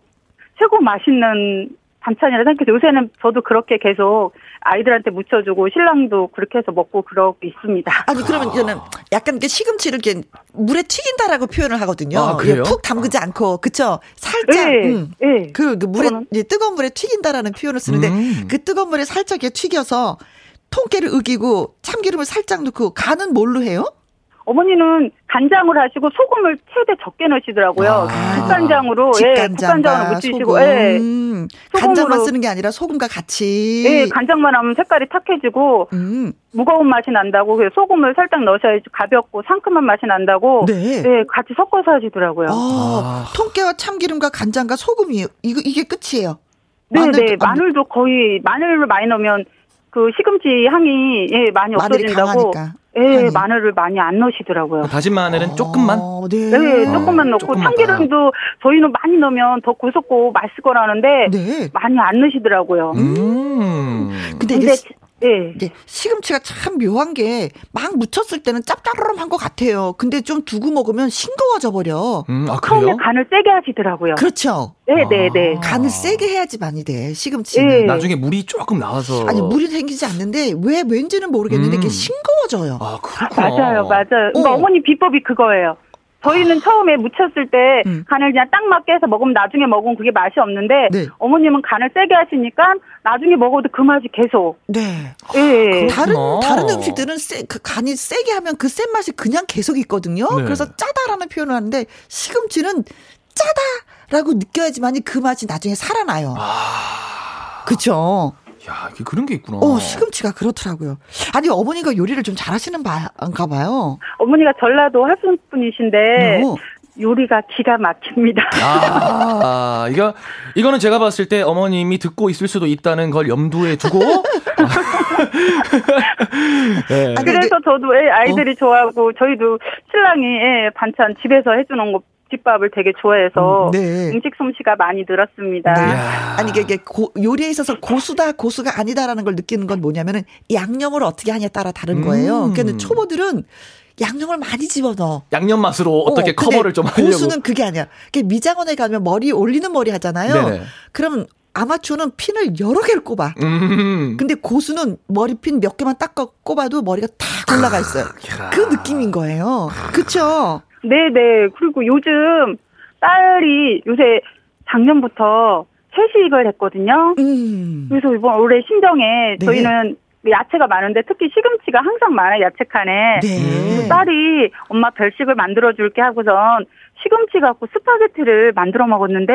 최고 맛있는 반찬이라 생각해서 요새는 저도 그렇게 계속 아이들한테 무쳐주고 신랑도 그렇게 해서 먹고 그러고 있습니다. 아니 그러면 저는 약간 이렇게 시금치를 이렇게 물에 튀긴다라고 표현을 하거든요. 아, 그래요? 예, 푹 담그지 않고 그쵸? 살짝 예, 음. 예. 그, 그 물에 저는- 뜨거운 물에 튀긴다라는 표현을 쓰는데 음. 그 뜨거운 물에 살짝 이렇게 튀겨서 통깨를 으기고 참기름을 살짝 넣고 간은 뭘로 해요? 어머니는 간장을 하시고 소금을 최대 적게 넣으시더라고요. 아. 국간장으로 예, 무치시고 소금. 예. 음, 간장만 쓰는 게 아니라 소금과 같이. 예, 간장만 하면 색깔이 탁해지고 음, 무거운 맛이 난다고 소금을 살짝 넣으셔야지 가볍고 상큼한 맛이 난다고 네. 예, 같이 섞어서 하시더라고요. 어, 아. 통깨와 참기름과 간장과 소금이 이거 이게 끝이에요. 네, 마늘도 네. 안- 마늘도 거의 마늘을 많이 넣으면 그 시금치 향이 예, 많이 없어진다고. 강하니까. 예, 향이. 마늘을 많이 안 넣으시더라고요. 다진 마늘은 조금만. 어, 네. 네, 조금만 넣고 조금만. 참기름도 저희는 많이 넣으면 더 고소고 맛있을 거라는데 네. 많이 안 넣으시더라고요. 음. 근데 근데 이게 예. 이게 시금치가 참 묘한 게 막 묻혔을 때는 짭짤한 것 같아요. 근데 좀 두고 먹으면 싱거워져 버려. 음, 아, 처음에? 간을 세게 하시더라고요. 그렇죠. 네, 네, 네. 아. 간을 세게 해야지 많이 돼. 시금치는. 예. 나중에 물이 조금 나와서. 아니 물이 생기지 않는데 왜 왠지는 모르겠는데 음. 이게 싱거워져요. 아, 그렇구나. 맞아요, 맞아요. 그러니까 어. 어머니 비법이 그거예요. 저희는 처음에 무쳤을 때 음. 간을 그냥 딱 맞게 해서 먹으면 나중에 먹으면 그게 맛이 없는데 네. 어머님은 간을 세게 하시니까 나중에 먹어도 그 맛이 계속. 네. 예. 다른 그렇구나. 다른 음식들은 세, 그 간이 세게 하면 그 센 맛이 그냥 계속 있거든요. 네. 그래서 짜다라는 표현을 하는데 시금치는 짜다라고 느껴야지만이 그 맛이 나중에 살아나요. 아. 그쵸? 야, 이게 그런 게 있구나. 어, 시금치가 그렇더라고요. 아니, 어머니가 요리를 좀 잘하시는 바인가 봐요. 어머니가 전라도 하순 분이신데 어. 요리가 기가 막힙니다. 아, 이거, 이거는 제가 봤을 때 어머님이 듣고 있을 수도 있다는 걸 염두에 두고. 네. 아니, 그래서 저도 예, 아이들이 좋아하고 저희도 신랑이 예, 반찬 집에서 해주는 거 집밥을 되게 좋아해서 음, 네. 음식 솜씨가 많이 늘었습니다. 네. 아니, 이게, 이게 고- 요리에 있어서 고수다, 고수가 아니다라는 걸 느끼는 건 뭐냐면은 양념을 어떻게 하냐에 따라 다른 거예요. 음. 그러니까 초보들은 양념을 많이 집어넣어. 양념 맛으로 어떻게 어, 커버를 좀 하려고. 고수는 그게 아니야. 그게 미장원에 가면 머리 올리는 머리 하잖아요. 네네. 그러면 아마추어는 핀을 여러 개를 꼽아. 음. 근데 고수는 머리핀 몇 개만 딱 꼽아도 머리가 탁 올라가 있어요. 그 느낌인 거예요. 그쵸? 네네. 그리고 요즘 딸이 요새 작년부터 채식을 했거든요. 음. 그래서 이번 올해 신정에 네. 저희는 야채가 많은데 특히 시금치가 항상 많아요. 야채 칸에. 네. 딸이 엄마 별식을 만들어 줄게 하고선 시금치 갖고 스파게티를 만들어 먹었는데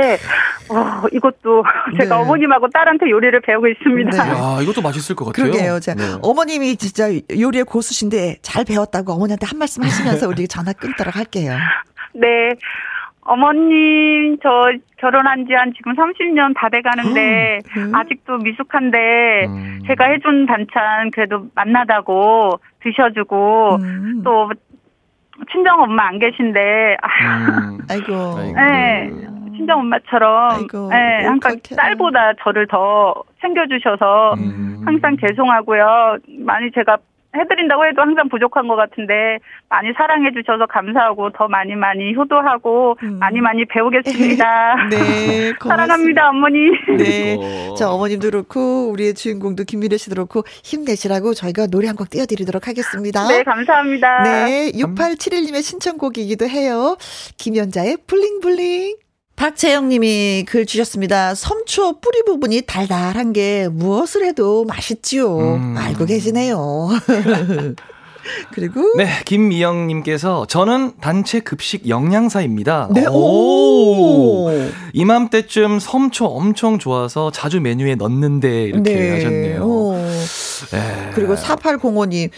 어, 이것도 제가 네. 어머님하고 딸한테 요리를 배우고 있습니다. 네. 야, 이것도 맛있을 것 같아요. 그러게요. 자, 네. 어머님이 진짜 요리의 고수신데 잘 배웠다고 어머니한테 한 말씀 하시면서 우리 전화 끊도록 할게요. 네. 어머님, 저 결혼한 지 한 지금 30년 다 돼 가는데 음. 아직도 미숙한데 음. 제가 해준 반찬 그래도 맛나다고 드셔주고 음. 또 친정 엄마 안 계신데 아, 음. 아이고. 네. 친정 엄마처럼 네, 항상. 딸보다 저를 더 챙겨주셔서 음. 항상 죄송하고요. 많이 제가 해드린다고 해도 항상 부족한 것 같은데 많이 사랑해 주셔서 감사하고 더 많이 많이 효도하고 음. 많이 많이 배우겠습니다. 네. 사랑합니다 어머니. 네. 자, 어머님도 그렇고, 우리의 주인공도 김미래 씨도 그렇고, 힘내시라고 저희가 노래 한 곡 띄워드리도록 하겠습니다. 네 감사합니다. 네, 6871님의 신청곡이기도 해요. 김연자의 블링블링. 박채영 님이 글 주셨습니다. 섬초 뿌리 부분이 달달한 게 무엇을 해도 맛있지요. 음. 알고 계시네요. 그리고 네, 김미영 님께서 저는 단체 급식 영양사입니다. 네, 오. 이맘때쯤 섬초 엄청 좋아서 자주 메뉴에 넣는데 이렇게 하셨네요. 오. 네. 그리고 4805님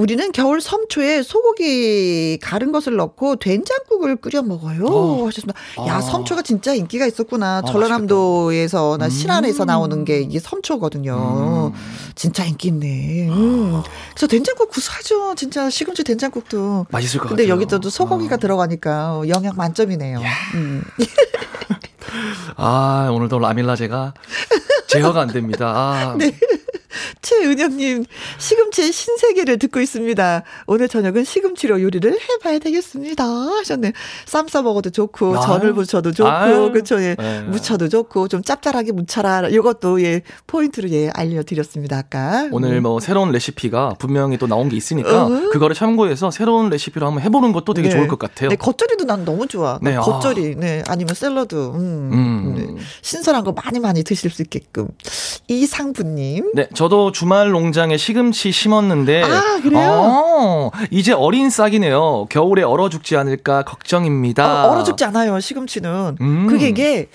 우리는 겨울 섬초에 소고기 가른 것을 넣고 된장국을 끓여 먹어요. 어. 하셨습니다. 야, 아. 섬초가 진짜 인기가 있었구나. 아, 전라남도에서나 음. 신안에서 나오는 게 이게 섬초거든요. 진짜 인기 있네. 음. 그래서 된장국 구수하죠. 진짜 시금치 된장국도. 맛있을 것 근데 같아요. 여기서도 소고기가 어. 들어가니까 영양 만점이네요. 음. 아, 오늘도 라밀라제가 제어가 안 됩니다. 아, 네. 최은영님, 시금치의 신세계를 듣고 있습니다. 오늘 저녁은 시금치로 요리를 해봐야 되겠습니다. 하셨네. 쌈 싸 먹어도 좋고, 아유. 전을 부쳐도 좋고, 아유. 그쵸, 예. 네. 무쳐도 좋고, 좀 짭짤하게 무쳐라. 요것도, 예, 포인트로, 예, 알려드렸습니다, 아까. 오늘 뭐 새로운 레시피가 분명히 또 나온 게 있으니까 어. 그거를 참고해서 새로운 레시피로 한번 해보는 것도 되게 네. 좋을 것 같아요. 네, 겉절이도 난 너무 좋아. 네, 아. 겉절이, 네, 아니면 샐러드, 음, 음. 네. 신선한 거 많이 많이 드실 수 있게끔. 이상부님. 네, 저도 주말 농장에 시금치 심었는데 아, 그래요? 어, 이제 어린 싹이네요. 겨울에 얼어 죽지 않을까 걱정입니다. 어, 얼어 죽지 않아요, 시금치는. 음. 그게 이게,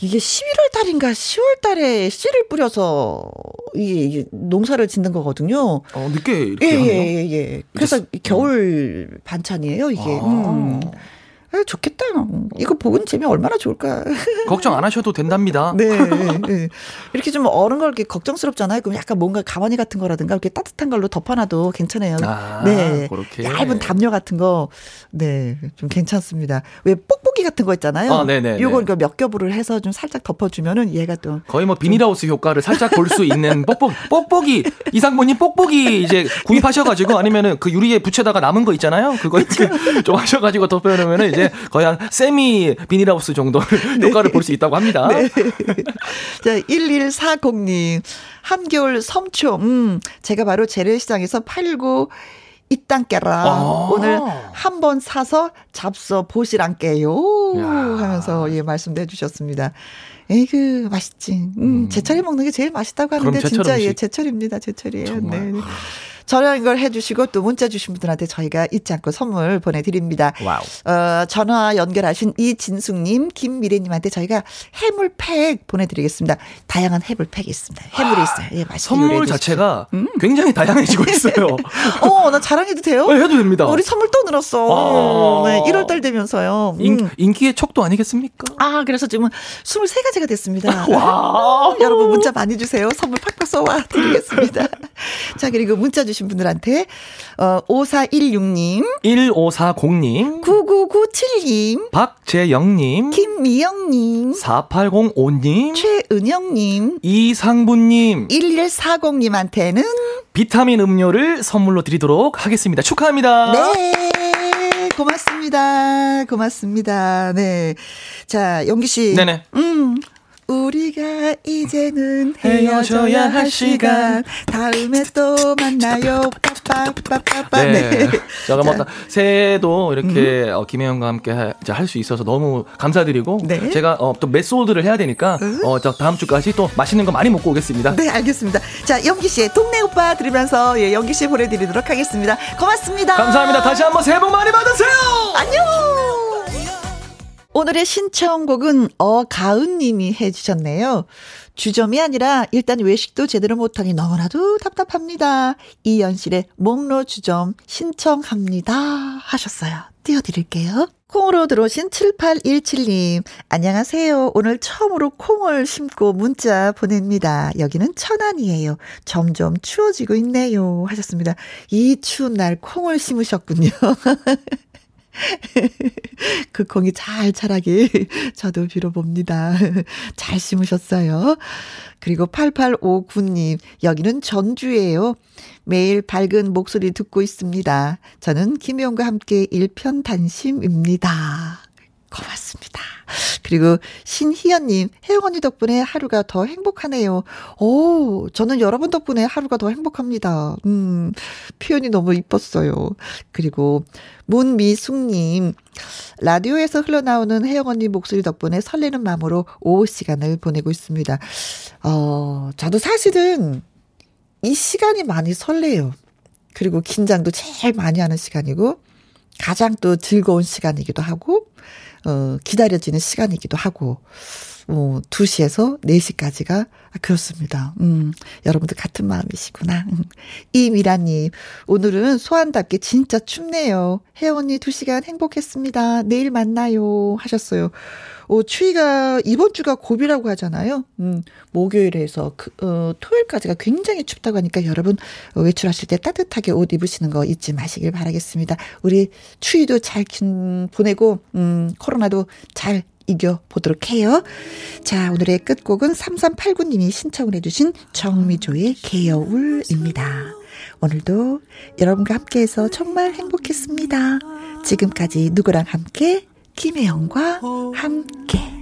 이게 11월 달인가 10월 달에 씨를 뿌려서 이게, 이게 농사를 짓는 거거든요. 어, 늦게 이렇게 예, 하네요. 예, 예, 예. 그래서 겨울 반찬이에요, 이게. 아. 음. 아, 좋겠다. 이거 보은 재미 얼마나 좋을까. 걱정 안 하셔도 된답니다. 네, 네. 이렇게 좀 어른 걸 이렇게 걱정스럽잖아요. 그럼 약간 뭔가 가마니 같은 거라든가 이렇게 따뜻한 걸로 덮어놔도 괜찮아요. 아, 네, 그렇게. 얇은 담요 같은 거, 네, 좀 괜찮습니다. 왜 뽁뽁이 같은 거 있잖아요. 아, 네네, 네. 그몇 겹을 해서 좀 살짝 덮어주면은 얘가 또 거의 뭐 비닐하우스 효과를 살짝 볼 수 있는 뽁뽁 뽁뽁이 이상분님 뽁뽁이 이제 구입하셔가지고 아니면은 그 유리에 붙여다가 남은 거 있잖아요. 그거 이렇게 좀 하셔가지고 덮여놓으면은 이제 거의 한 세미 비닐하우스 정도 효과를 볼 수 있다고 합니다. 네. 자, 1140님. 한겨울 섬초. 음, 제가 바로 재래시장에서 팔고 이땅 깨라. 아. 오늘 한 번 사서 잡숴 보시란께요. 야. 하면서 예, 말씀도 해주셨습니다. 에이그, 맛있지. 음, 제철에 먹는 게 제일 맛있다고 하는데 제철 진짜 예, 음식. 제철입니다. 제철이에요. 정말. 네. 네. 저런 걸 해주시고 또 문자 주신 분들한테 저희가 잊지 않고 선물 보내드립니다. 와우. 어, 전화 연결하신 이진숙님, 김미래님한테 저희가 해물팩 보내드리겠습니다. 다양한 해물팩이 있습니다. 해물이 있어요. 예, 맛있게 선물. 자체가 굉장히 다양해지고 있어요. 어, 나 자랑해도 돼요? 네, 해도 됩니다. 우리 선물 또 늘었어. 아. 네, 1월달 되면서요. 음. 인, 인기의 척도 아니겠습니까? 아, 그래서 지금 23가지가 됐습니다. 와. 여러분 문자 많이 주세요. 선물 팍팍 쏘아 드리겠습니다. 자, 그리고 문자 주신 분들한테, 어, 5416님, 1540님, 9997님, 박재영님, 김미영님, 4805님, 최은영님, 이상부님, 1140님한테는 비타민 음료를 선물로 드리도록 하겠습니다. 축하합니다. 네 고맙습니다 고맙습니다 네 자 영기 씨 네네. 음 우리가 이제는 헤어져야 할 시간 다음에 또 만나요 빠빠빠빠빠 네. 제가 뭐 자, 음. 새해도 이렇게 어, 김혜영과 함께 할 수 있어서 너무 감사드리고 네. 음. 제가 어, 또 메소드를 해야 되니까 어, 저 다음 주까지 또 맛있는 거 많이 먹고 오겠습니다. 네 알겠습니다 자 영기 씨의 동네 오빠 들으면서 예 영기 씨 보내드리도록 하겠습니다 고맙습니다 감사합니다. 다시 한번 새해 복 많이 받으세요. 안녕. 오늘의 신청곡은 어가은님이 해주셨네요. 주점이 아니라 일단 외식도 제대로 못하니 너무나도 답답합니다. 이연실의 목로 주점 신청합니다 하셨어요. 띄워드릴게요. 콩으로 들어오신 7817님, 안녕하세요. 오늘 처음으로 콩을 심고 문자 보냅니다. 여기는 천안이에요. 점점 추워지고 있네요. 하셨습니다. 이 추운 날 콩을 심으셨군요. 그 콩이 잘 자라길 저도 빌어봅니다. 잘 심으셨어요. 그리고 8859님, 여기는 전주예요. 매일 밝은 목소리 듣고 있습니다. 저는 김용과 함께 일편단심입니다. 고맙습니다. 그리고 신희연님, 혜영 언니 덕분에 하루가 더 행복하네요. 오, 저는 여러분 덕분에 하루가 더 행복합니다. 음, 표현이 너무 이뻤어요. 그리고 문미숙님, 라디오에서 흘러나오는 혜영 언니 목소리 덕분에 설레는 마음으로 오후 시간을 보내고 있습니다. 어, 저도 사실은 이 시간이 많이 설레요. 그리고 긴장도 제일 많이 하는 시간이고, 가장 또 즐거운 시간이기도 하고, 어, 기다려지는 시간이기도 하고, 뭐 2시에서 4시까지가 그렇습니다. 음, 여러분들 같은 마음이시구나. 음. 이미라님, 오늘은 소환답게 진짜 춥네요. 혜원이 2시간 행복했습니다. 내일 만나요. 하셨어요. 어, 추위가 이번 주가 고비라고 하잖아요. 음, 목요일에서 그, 어, 토요일까지가 굉장히 춥다고 하니까 여러분 어, 외출하실 때 따뜻하게 옷 입으시는 거 잊지 마시길 바라겠습니다. 우리 추위도 잘 보내고 음, 코로나도 잘 이겨보도록 해요. 자, 오늘의 끝곡은 3389님이 신청을 해주신 정미조의 개여울입니다. 오늘도 여러분과 함께해서 정말 행복했습니다. 지금까지 누구랑 함께 김혜영과 함께